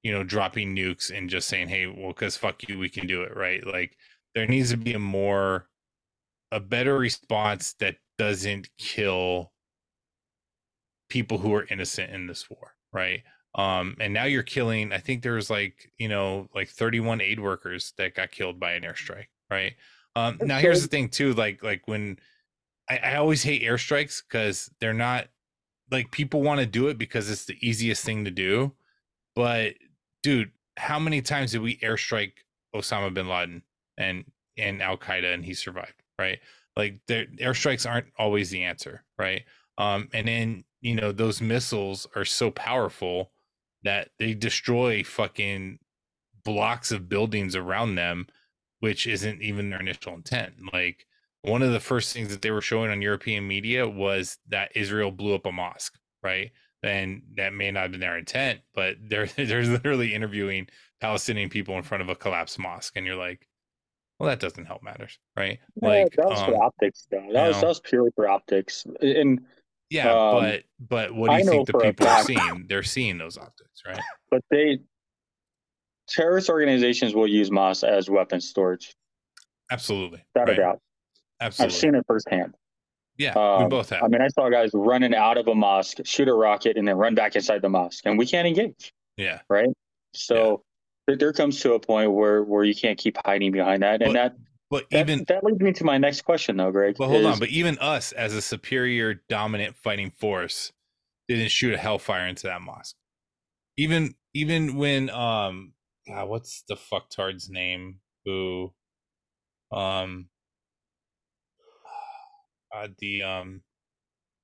S2: you know, dropping nukes and just saying, "Hey, well cuz fuck you, we can do it," right? Like there needs to be a more a better response that doesn't kill people who are innocent in this war, right? Um, and now you're killing. I think there was like you know like 31 aid workers that got killed by an airstrike, right? Um, now here's the thing too, like like when I, I always hate airstrikes because they're not like people want to do it because it's the easiest thing to do, but dude, how many times did we airstrike Osama bin Laden and and Al Qaeda and he survived, right? Like their airstrikes aren't always the answer, right? Um, and then you know those missiles are so powerful that they destroy fucking blocks of buildings around them, which isn't even their initial intent. Like one of the first things that they were showing on European media was that Israel blew up a mosque, right? And that may not have been their intent, but they're they're literally interviewing Palestinian people in front of a collapsed mosque, and you're like, well, that doesn't help matters, right?
S3: Yeah,
S2: Like,
S3: that was
S2: um,
S3: for optics, though. That was
S2: know.
S3: that was purely for optics. And
S2: yeah,
S3: um,
S2: but but what do you
S3: know
S2: think the people are seeing? They're seeing those optics, right?
S3: but they terrorist organizations will use mosques as weapon storage.
S2: Absolutely,
S3: Without
S2: right?
S3: a doubt.
S2: Absolutely,
S3: I've seen it firsthand.
S2: Yeah, we
S3: Um,
S2: both have.
S3: I mean, I saw guys running out of a mosque, shoot a rocket, and then run back inside the mosque, and we can't engage,
S2: yeah,
S3: right? So there- there comes to a point where where you can't keep hiding behind that, and that
S2: but
S3: that,
S2: even
S3: that leads me to my next question, though, Greg.
S2: But hold
S3: is-
S2: on, but even us as a superior dominant fighting force didn't shoot a hellfire into that mosque. Even even when um God, what's the fucktard's name who um the um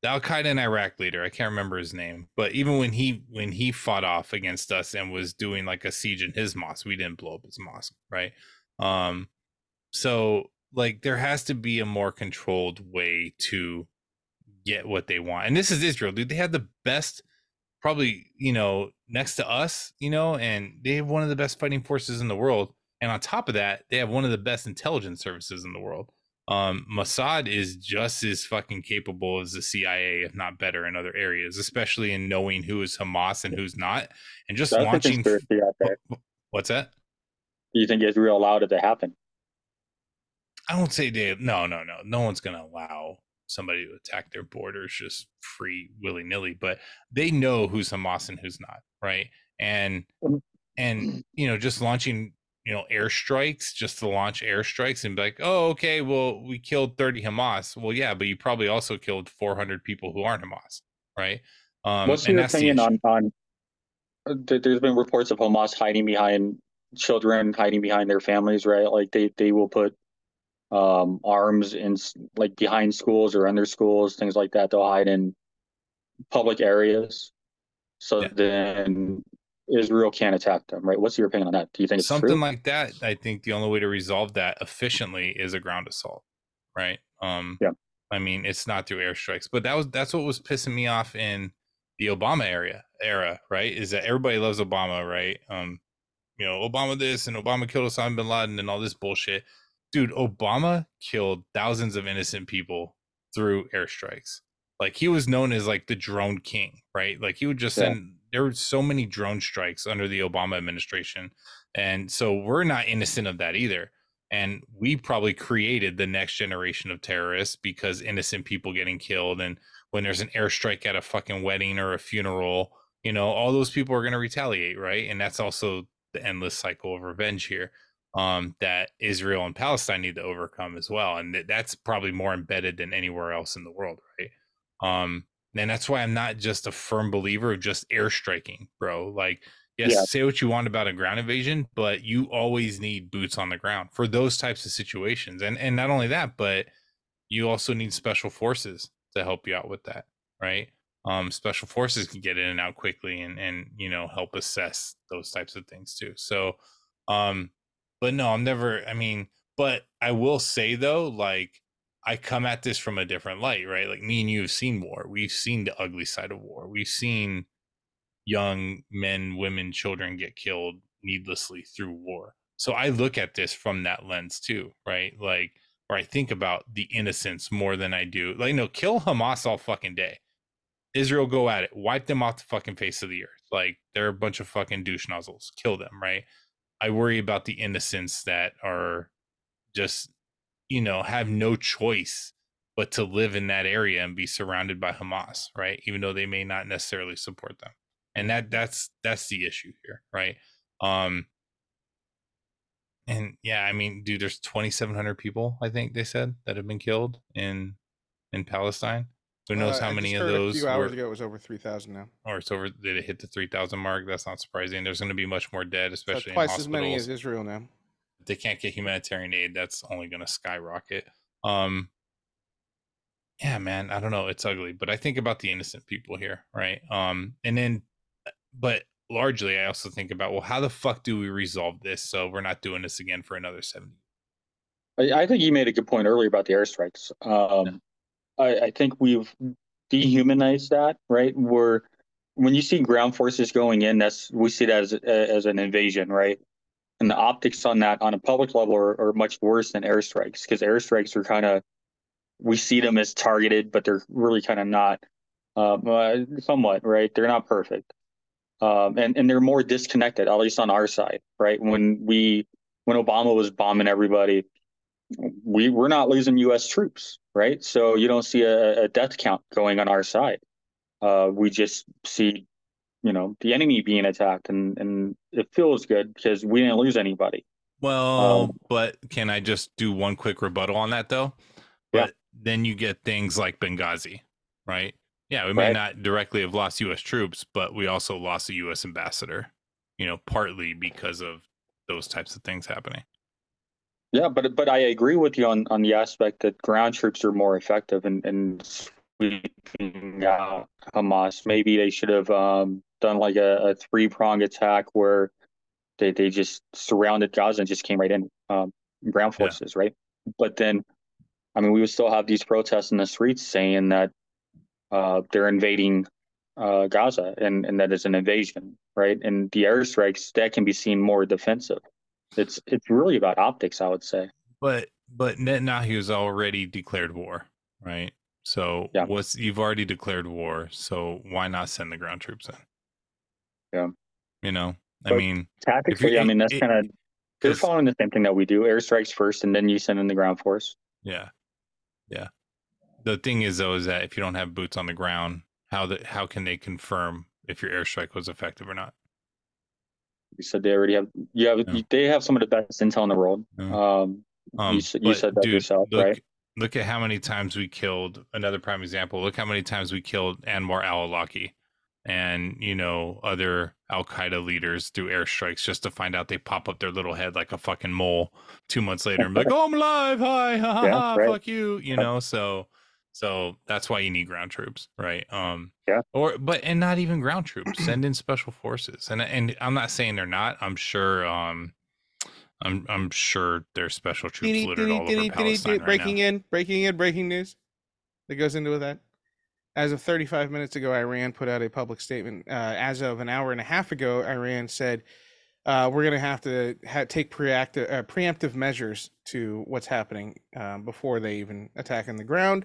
S2: the Al Qaeda in Iraq leader, I can't remember his name, but even when he when he fought off against us and was doing like a siege in his mosque, we didn't blow up his mosque, right? Um so like there has to be a more controlled way to get what they want. And this is Israel, dude. They have the best probably, you know, next to us, you know, and they have one of the best fighting forces in the world. And on top of that, they have one of the best intelligence services in the world. Um, Mossad is just as fucking capable as the CIA, if not better, in other areas, especially in knowing who is Hamas and who's not, and just
S3: that's
S2: launching.
S3: out there.
S2: What's that?
S3: Do you think Israel allowed it to happen?
S2: I don't say they. No, no, no. No one's gonna allow somebody to attack their borders just free willy nilly. But they know who's Hamas and who's not, right? And and you know, just launching you know airstrikes just to launch airstrikes and be like, oh, okay, well, we killed thirty Hamas. Well, yeah, but you probably also killed four hundred people who aren't Hamas, right? Um,
S3: What's your opinion on on? uh, there- There's been reports of Hamas hiding behind children, hiding behind their families, right? Like they they will put um arms in like behind schools or under schools, things like that. They'll hide in public areas, so
S2: Yeah.
S3: then Israel can't attack them, right? What's your opinion on that? Do you think it's
S2: something like that i think the only way to resolve that efficiently is a ground assault right um
S3: Yeah.
S2: i mean it's not through airstrikes but that was that's what was pissing me off in the obama area era right is that everybody loves obama right um you know obama this and obama killed osama bin laden and all this bullshit dude obama killed thousands of innocent people through airstrikes like he was known as like the drone king right like he would just
S3: Yeah.
S2: send there were so many drone strikes under the obama administration and so we're not innocent of that either. And we probably created the next generation of terrorists because innocent people getting killed and when there's an airstrike at a fucking wedding or a funeral you know all those people are going to retaliate right? And that's also the endless cycle of revenge here um, that israel and palestine need to overcome as well and th- that's probably more embedded than anywhere else in the world right? Um, and that's why i'm not just a firm believer of just airstriking bro like yes
S3: Yeah.
S2: say what you want about a ground invasion but you always need boots on the ground for those types of situations and and not only that but you also need special forces to help you out with that right um special forces can get in and out quickly and and you know help assess those types of things too so um but no i'm never i mean but i will say though like i come at this from a different light right? Like me and you have seen war. We've seen the ugly side of war. We've seen young men women children get killed needlessly through war. So i look at this from that lens too right? Like or i think about the innocence more than i do. Like no kill hamas all fucking day. Israel go at it. Wipe them off the fucking face of the earth. Like they're a bunch of fucking douche nozzles. Kill them right? I worry about the innocents that are just you know, have no choice but to live in that area and be surrounded by Hamas, right? Even though they may not necessarily support them. And that that's that's the issue here, right? Um and yeah, I mean, dude, there's 2,700 people, I think they said, that have been killed in in Palestine. Who knows
S1: Uh,
S2: how many of those
S1: A few hours
S2: were,
S1: ago, it was over three thousand now.
S2: or it's over? Did it hit the 3,000 mark? That's not surprising. There's going to be much more dead,
S1: So
S2: especially in
S1: twice as many as Israel now.
S2: They can't get humanitarian aid, that's only going to skyrocket. Um, yeah, man, I don't know, it's ugly, but I think about the innocent people here, right? Um, and then, but largely, I also think about, well, how the fuck do we resolve this so we're not doing this again for another seventy?
S3: I, I think you made a good point earlier about the airstrikes. Um, I, I think we've dehumanized that, right? Where when you see ground forces going in, that's we see that as as an invasion, right? And the optics on that on a public level are, are much worse than airstrikes because airstrikes are kind of we see them as targeted, but they're really kind of not. Um, uh, somewhat, right? They're not perfect, um, and and they're more disconnected, at least on our side, right? When we when Obama was bombing everybody, we we're not losing U.S. troops, right? So you don't see a, a death count going on our side. Uh, we just see, you know, the enemy being attacked, and and it feels good because we didn't lose anybody.
S2: Well,
S3: Um,
S2: but can I just do one quick rebuttal on that though?
S3: Yeah.
S2: But then you get things like Benghazi, right? Yeah, we may
S3: Right.
S2: not directly have lost U.S. troops, but we also lost a U.S. ambassador. You know, partly because of those types of things happening.
S3: Yeah, but but I agree with you on on the aspect that ground troops are more effective and in sweeping out Hamas. Maybe they should have um, done like a, a three prong attack where they they just surrounded Gaza and just came right in um, ground
S2: Yeah.
S3: forces, right? But then, I mean, we would still have these protests in the streets saying that uh, they're invading uh, Gaza and and that is an invasion, right? And the airstrikes that can be seen more defensive. It's it's really about optics, I would say.
S2: But but Netanyahu's already declared war, right? So
S3: Yeah.
S2: what's you've already declared war, so why not send the ground troops in?
S3: Yeah.
S2: You know, I
S3: But
S2: mean,
S3: Tactically, I mean that's kind of they're following the same thing that we do: airstrikes first, and then you send in the ground force.
S2: Yeah. Yeah. The thing is though is that if you don't have boots on the ground, how the how can they confirm if your airstrike was effective or not?
S3: You said they already have you have
S2: Yeah.
S3: they have some of the best intel in the world.
S2: Yeah.
S3: Um,
S2: Um,
S3: you, you said that
S2: dude,
S3: yourself,
S2: look,
S3: right?
S2: Look at how many times we killed another prime example. Look how many times we killed Anwar al-Awlaki and you know other Al Qaeda leaders through airstrikes just to find out they pop up their little head like a fucking mole two months later and be like, "Oh, I'm alive! Hi, ha, ha,
S3: Yeah,
S2: ha,
S3: right.
S2: fuck you!" You know, so so that's why you need ground troops, right? Um,
S3: Yeah.
S2: Or but and not even ground troops. Send in special forces, and and I'm not saying they're not. I'm sure. Um, I'm I'm sure there's special troops
S1: Dee-dee,
S2: littered all over Palestine right
S1: breaking
S2: now.
S1: in, breaking in, breaking news that goes into that. As of 35 minutes ago, Iran put out a public statement. Uh, as of an hour and a half ago, Iran said, uh, "We're going to have to ha- take preactive, uh, preemptive measures to what's happening um, before they even attack on the ground.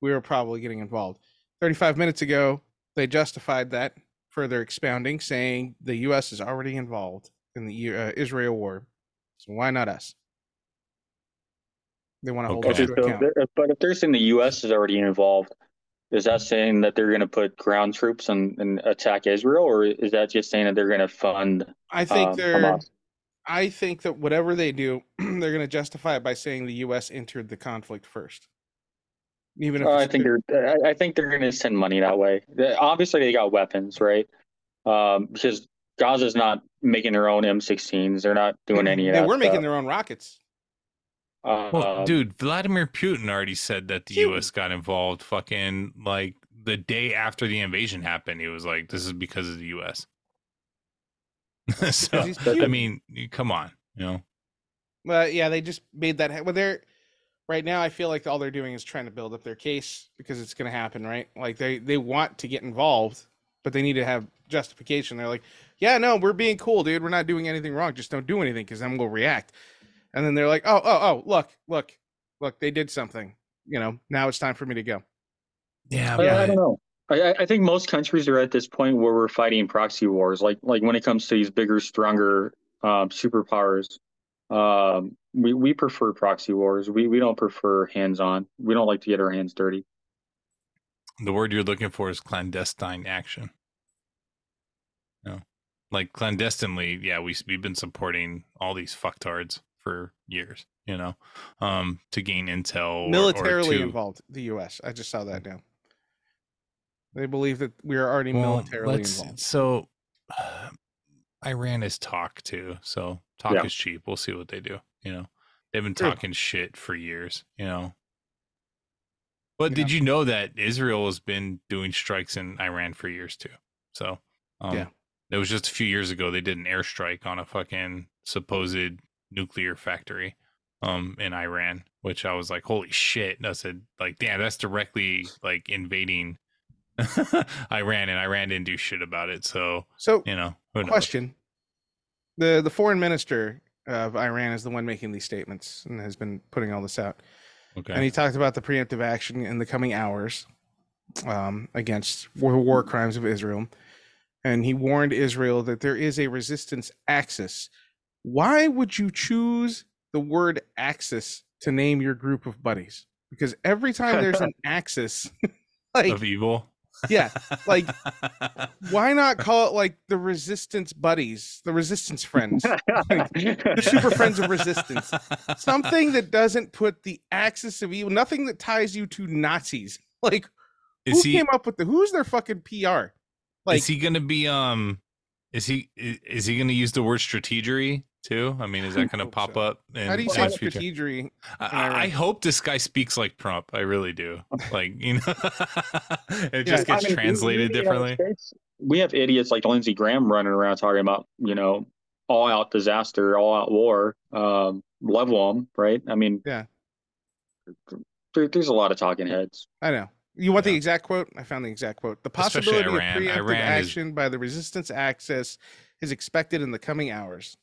S1: We were probably getting involved." 35 minutes ago, they justified that, further expounding, saying the U.S. is already involved in the uh, Israel war, so why not us? They want to hold us
S2: Okay.
S1: to
S3: so
S1: account.
S3: but if they're saying the U.S. is already involved, is that saying that they're going to put ground troops and, and attack Israel, or is that just saying that they're going to fund
S1: I think
S3: um,
S1: they're.
S3: Hamas?
S1: I think that whatever they do, they're going to justify it by saying the U.S. entered the conflict first. Even if
S3: Uh, I think
S1: ju-
S3: they're. I- I think they're going to send money that way. Obviously, they got weapons, right? Um, because Gaza's not making their own M16s. They're not doing any of
S1: they
S3: that.
S1: They were making
S3: stuff.
S1: their own rockets.
S3: Uh,
S2: Well, dude, Vladimir Putin already said that the
S1: Putin.
S2: U.S. got involved. Fucking like the day after the invasion happened, he was like, "This is because of the U.S." so I mean, come on, you know.
S1: But yeah, they just made that. ha- Well, they're right now. I feel like all they're doing is trying to build up their case because it's going to happen, right? Like they they want to get involved, but they need to have justification. They're like, yeah, no, we're being cool, dude. We're not doing anything wrong. Just don't do anything because then we'll react. And then they're like, oh, oh, oh, look, look, look, they did something. You know, now it's time for me to go.
S2: Yeah,
S3: I, I don't know. I, I- I think most countries are at this point where we're fighting proxy wars. Like like when it comes to these bigger, stronger um, superpowers, Um, we we prefer proxy wars. We we don't prefer hands on. We don't like to get our hands dirty.
S2: The word you're looking for is clandestine action. No, like clandestinely, yeah. We we've been supporting all these fucktards for years, you know, um, to gain intel. or- or
S1: militarily
S2: to-
S1: involved. The U.S. I just saw that now. They believe that we are already
S2: Well,
S1: militarily involved.
S2: So, Iran is talk too. So talk
S3: Yeah.
S2: is cheap. We'll see what they do. You know, they've been
S1: True.
S2: talking shit for years. You know. But
S1: Yeah.
S2: did you know that Israel has been doing strikes in Iran for years too? So, um,
S1: Yeah.
S2: it was just a few years ago they did an airstrike on a fucking supposed nuclear factory, um, in Iran, which I was like, holy shit! And I said, like, damn, that's directly like invading Iran, and Iran didn't do shit about it. So
S1: So,
S2: you know,
S1: question: the the foreign minister of Iran is the one making these statements and has been putting all this out.
S2: Okay.
S1: And he talked about the preemptive action in the coming hours um, against war, war crimes of Israel. And he warned Israel that there is a resistance axis. Why would you choose the word axis to name your group of buddies? Because every time there's an axis, like,
S2: of evil.
S1: Yeah, like, why not call it like the resistance buddies, the resistance friends, the super friends of resistance? Something that doesn't put the axis of evil, nothing that ties you to Nazis. Like,
S2: Is
S1: who
S2: he?
S1: came up with the? Who's their fucking PR? Like,
S2: is he gonna be? Um, is he? Is he gonna use the word strategery too? I mean, is that gonna pop
S1: so.
S2: up in
S1: how do you
S2: in
S1: say
S2: the future?
S1: strategery?
S2: I, I I hope this guy speaks like Trump. I really do. Like you know, it
S1: Yeah,
S2: just
S3: I
S2: gets
S3: mean,
S2: translated
S3: we, in
S2: differently.
S3: States, We have idiots like Lindsey Graham running around talking about, you know, all out disaster, all out war, um, level them, right? I mean,
S1: Yeah.
S3: there, there's a lot of talking heads.
S1: I know. You want the exact quote? I found the exact quote. The possibility
S2: Iran.
S1: of preemptive
S2: Iran is-
S1: action by the resistance axis is expected in the coming hours.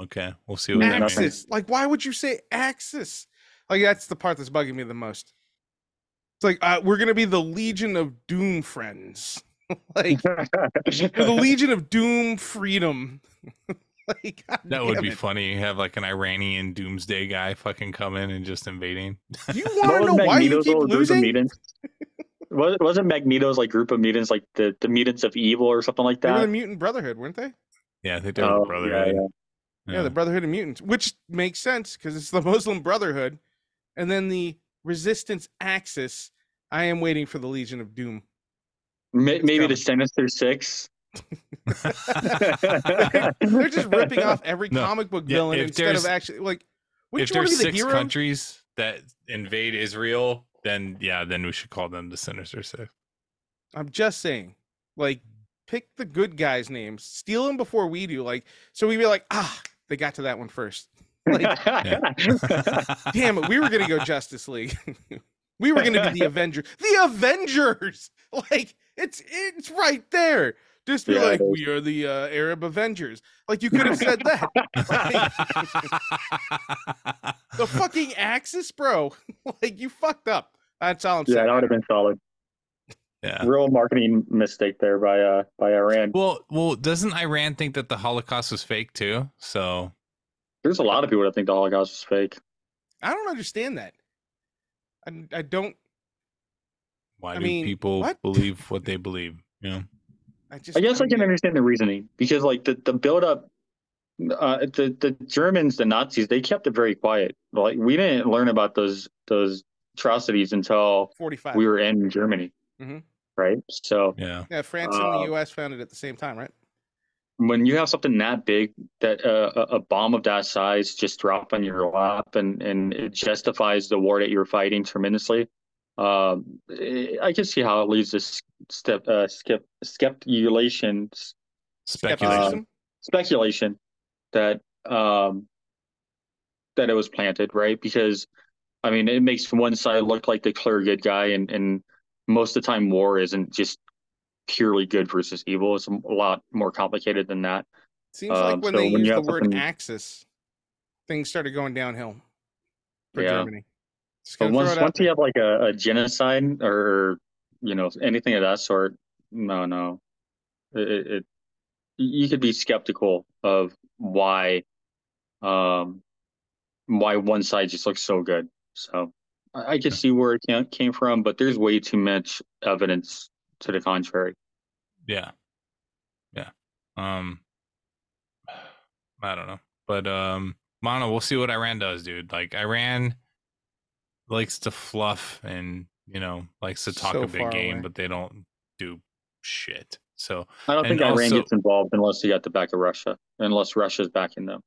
S2: Okay, we'll see what that
S3: Yeah,
S1: Axis. Like, why would you say axis? Like, that's the part that's bugging me the most. It's like uh, we're gonna be the Legion of Doom friends. like the Legion of Doom Freedom. like God
S2: That would be
S1: it.
S2: funny. You have like an Iranian doomsday guy fucking come in and just invading.
S1: Do you want to know why you keep
S3: little group of
S1: losing?
S3: Mutants? Was, wasn't Magneto's like group of mutants like the, the mutants of evil or something like that?
S1: They were the? Mutant Brotherhood, weren't they?
S2: Yeah, I think they were
S3: Oh,
S2: brotherhood.
S3: yeah, yeah.
S1: Yeah, the Brotherhood of Mutants, which makes sense because it's the Muslim Brotherhood, and then the Resistance Axis. I am waiting for the Legion of Doom.
S3: May- Maybe the Sinister Six.
S1: They're just ripping off every
S2: No,
S1: comic book villain
S2: if
S1: instead of actually like. Wouldn't
S2: if there's
S1: to the
S2: six
S1: hero?
S2: countries that invade Israel, then yeah, then we should call them the Sinister Six.
S1: I'm just saying, like, pick the good guys' names, steal them before we do. Like, so we'd be like, ah, they got to that one first. Like, damn it, we were gonna go Justice League. we were gonna be the Avengers. The Avengers! Like, it's it's right there. Just be
S3: Yeah,
S1: like, we are the uh, Arab Avengers. Like, you could have said that. The fucking Axis, bro. like, you fucked up. That's all I'm
S3: yeah,
S1: saying.
S3: that would have been solid.
S2: Yeah.
S3: Real marketing mistake there by uh by Iran.
S2: Well, well, doesn't Iran think that the Holocaust was fake too? So
S3: There's a lot of people that think the Holocaust was fake.
S1: I don't understand that. I, I don't.
S2: why
S1: I
S2: do
S1: mean,
S2: people
S1: what?
S2: believe what they believe? You know,
S1: I just.
S3: I guess I
S1: don't
S3: can understand the reasoning because like the the build up uh the the Germans the Nazis they kept it very quiet like we didn't learn about those those atrocities until
S1: 45.
S3: we were in Germany
S1: Mhm.
S3: right so
S2: yeah.
S1: yeah, France and
S3: uh,
S1: the U.S. found it at the same time, right?
S3: when you have something that big that uh, a a bomb of that size just drop on your lap and and it justifies the war that you're fighting tremendously um eh, I can see how it leads to s- step uh skip skepulation
S2: Speculation.
S3: speculation that um that it was planted, right? Because I mean it makes one side look like the clear good guy and and most of the time war isn't just purely good versus evil. It's a lot more complicated than that.
S1: Seems like
S3: Um,
S1: when
S3: so
S1: they
S3: when
S1: used the word
S3: something-
S1: Axis, things started going downhill for
S3: Yeah.
S1: Germany.
S3: But once once you have like a, a genocide or you know anything of that sort, no, no, it, it you could be skeptical of why um, why one side just looks so good. So I, I can see where it came, came from, but there's way too much evidence to the contrary.
S2: Yeah. Yeah. Um I don't know. But um Mono, we'll see what Iran does, dude. Like Iran likes to fluff and, you know, likes to talk
S1: So
S2: a big game,
S1: away.
S2: but they don't do shit. So
S3: I don't think Iran
S2: also-
S3: gets involved unless they got the back of Russia, unless Russia's backing them.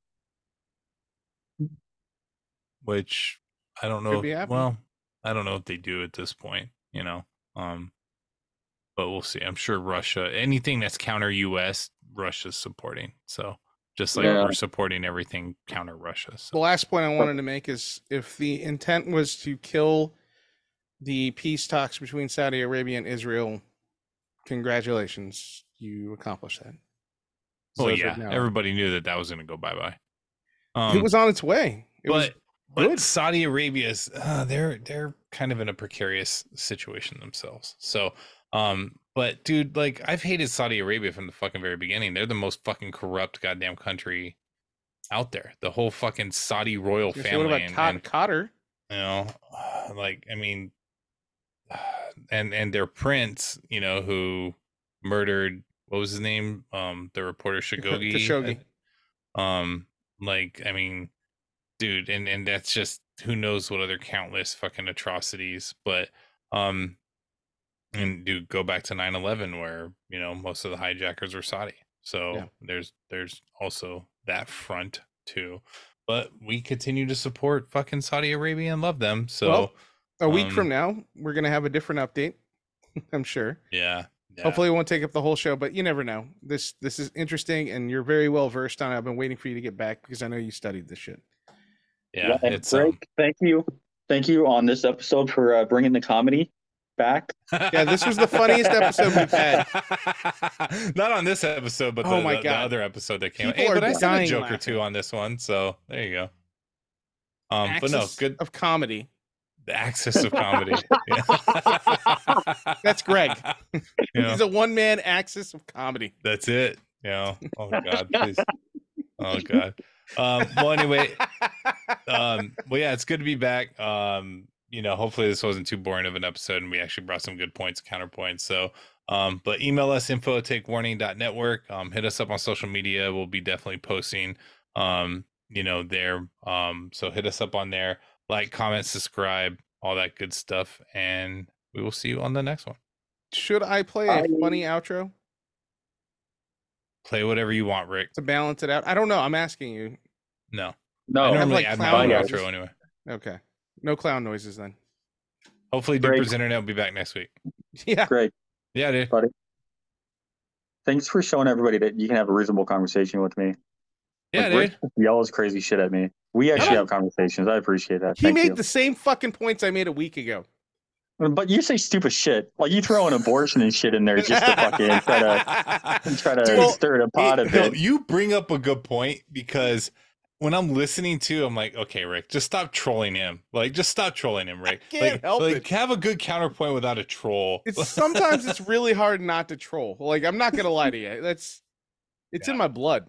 S2: which I don't know.
S1: Could
S2: if- well, I don't know if they do at this point, you know. Um but we'll see. I'm sure Russia anything that's counter US, Russia's supporting. So just like
S3: Yeah.
S2: we're supporting everything counter Russia.
S1: The last point I wanted to make is if the intent was to kill the peace talks between Saudi Arabia and Israel, congratulations, you accomplished that.
S2: well,
S1: So is
S2: yeah,
S1: now.
S2: everybody knew that that was going to go bye bye. Um,
S1: it was on its way. It was
S2: but
S1: good.
S2: Saudi Arabia's uh, they're they're kind of in a precarious situation themselves. So, um, but dude, like I've hated Saudi Arabia from the fucking very beginning. They're the most fucking corrupt goddamn country out there. The whole fucking Saudi royal family.
S1: what about
S2: and-
S1: Cot-
S2: and-
S1: Qatar?
S2: you know like i mean and and their prince you know who murdered what was his name um the reporter shagogi
S1: Khashoggi.
S2: um like i mean dude and and that's just who knows what other countless fucking atrocities but um and do go back to 9-11 where you know most of the hijackers were saudi so
S1: Yeah.
S2: there's there's also that front too but we continue to support fucking saudi arabia and love them so
S1: Well, A week
S2: um,
S1: from now, we're gonna have a different update. I'm sure.
S2: yeah, yeah.
S1: Hopefully, it won't take up the whole show, but you never know. This this is interesting, and you're very well versed on. it. I've been waiting for you to get back because I know you studied this shit.
S2: Yeah
S3: and
S2: it's
S3: Greg,
S2: um,
S3: thank you, thank you on this episode for uh, bringing the comedy back.
S1: Yeah, this was the funniest episode we've had.
S2: Not on this episode, but the,
S1: Oh my
S2: the- the other episode that came out.
S1: People
S2: Hey,
S1: are
S2: but I said a
S1: dying
S2: joke or two on this one, so there you go. Um, but no, good
S1: of comedy.
S2: the access of comedy. Yeah.
S1: That's Greg.
S2: You know,
S1: He's a one man axis of comedy.
S2: that's it. You know, oh god, please. Oh god. Um, well, anyway, um well yeah it's good to be back. Um you know hopefully this wasn't too boring of an episode and we actually brought some good points counterpoints. So um but email us info at takewarning.network um hit us up on social media. We'll be definitely posting um you know there. Um so hit us up on there. Like comment subscribe all that good stuff. And we will see you on the next one.
S1: Should I play a funny outro?
S2: Play whatever you want rick.
S1: To balance it out? I don't know. I'm asking you.
S2: No
S3: No,
S2: i
S1: have,
S2: normally
S1: like,
S2: add my
S1: clown
S2: own
S3: noises.
S2: outro anyway
S1: Okay. No clown noises then.
S2: hopefully
S3: Great.
S2: Dupper's internet will be back next week
S1: Yeah.
S3: Great,
S2: yeah dude
S3: thanks for showing everybody that you can have a reasonable conversation with me.
S2: yeah
S3: Like,
S2: dude
S3: Rick just yells crazy shit at me. We actually
S1: Yeah.
S3: have conversations. I appreciate that.
S1: He
S3: Thank
S1: made
S3: you.
S1: the same fucking points I made a week ago.
S3: But you say stupid shit. Like you throw an abortion and shit in there just to fucking try to try to
S2: Dude,
S3: stir the pot a
S2: Hey, Bill,
S3: bit.
S2: you bring up a good point because when I'm listening to, I'm like, okay, Rick, just stop trolling him. Like, just stop trolling him, Rick.
S1: can't
S2: like,
S1: help
S2: like,
S1: it.
S2: have a good counterpoint without a troll.
S1: It's sometimes it's really hard not to troll. Like I'm not gonna lie to you. That's it's in my blood.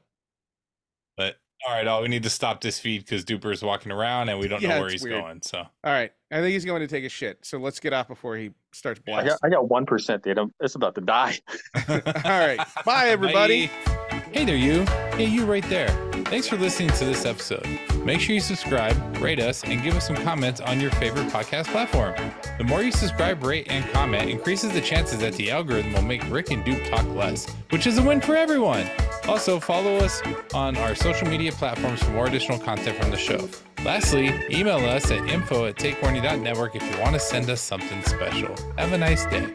S2: but all right, all we need to stop this feed because Dupper's walking around and we don't
S1: Yeah,
S2: know where he's
S1: weird.
S2: going. So
S1: All right. I think he's going to take a shit. So let's get off before he starts
S3: I
S1: blasting.
S3: got I got one percent, dude. I'm, it's about to die.
S1: All right. Bye everybody.
S2: Bye. Hey there, you. Hey, you right there. Thanks for listening to this episode. Make sure you subscribe, rate us, and give us some comments on your favorite podcast platform. The more you subscribe, rate, and comment increases the chances that the algorithm will make Rick and Dupe talk less, which is a win for everyone. Also, follow us on our social media platforms for more additional content from the show. Lastly, email us at info at takewarning.network if you want to send us something special. Have a nice day.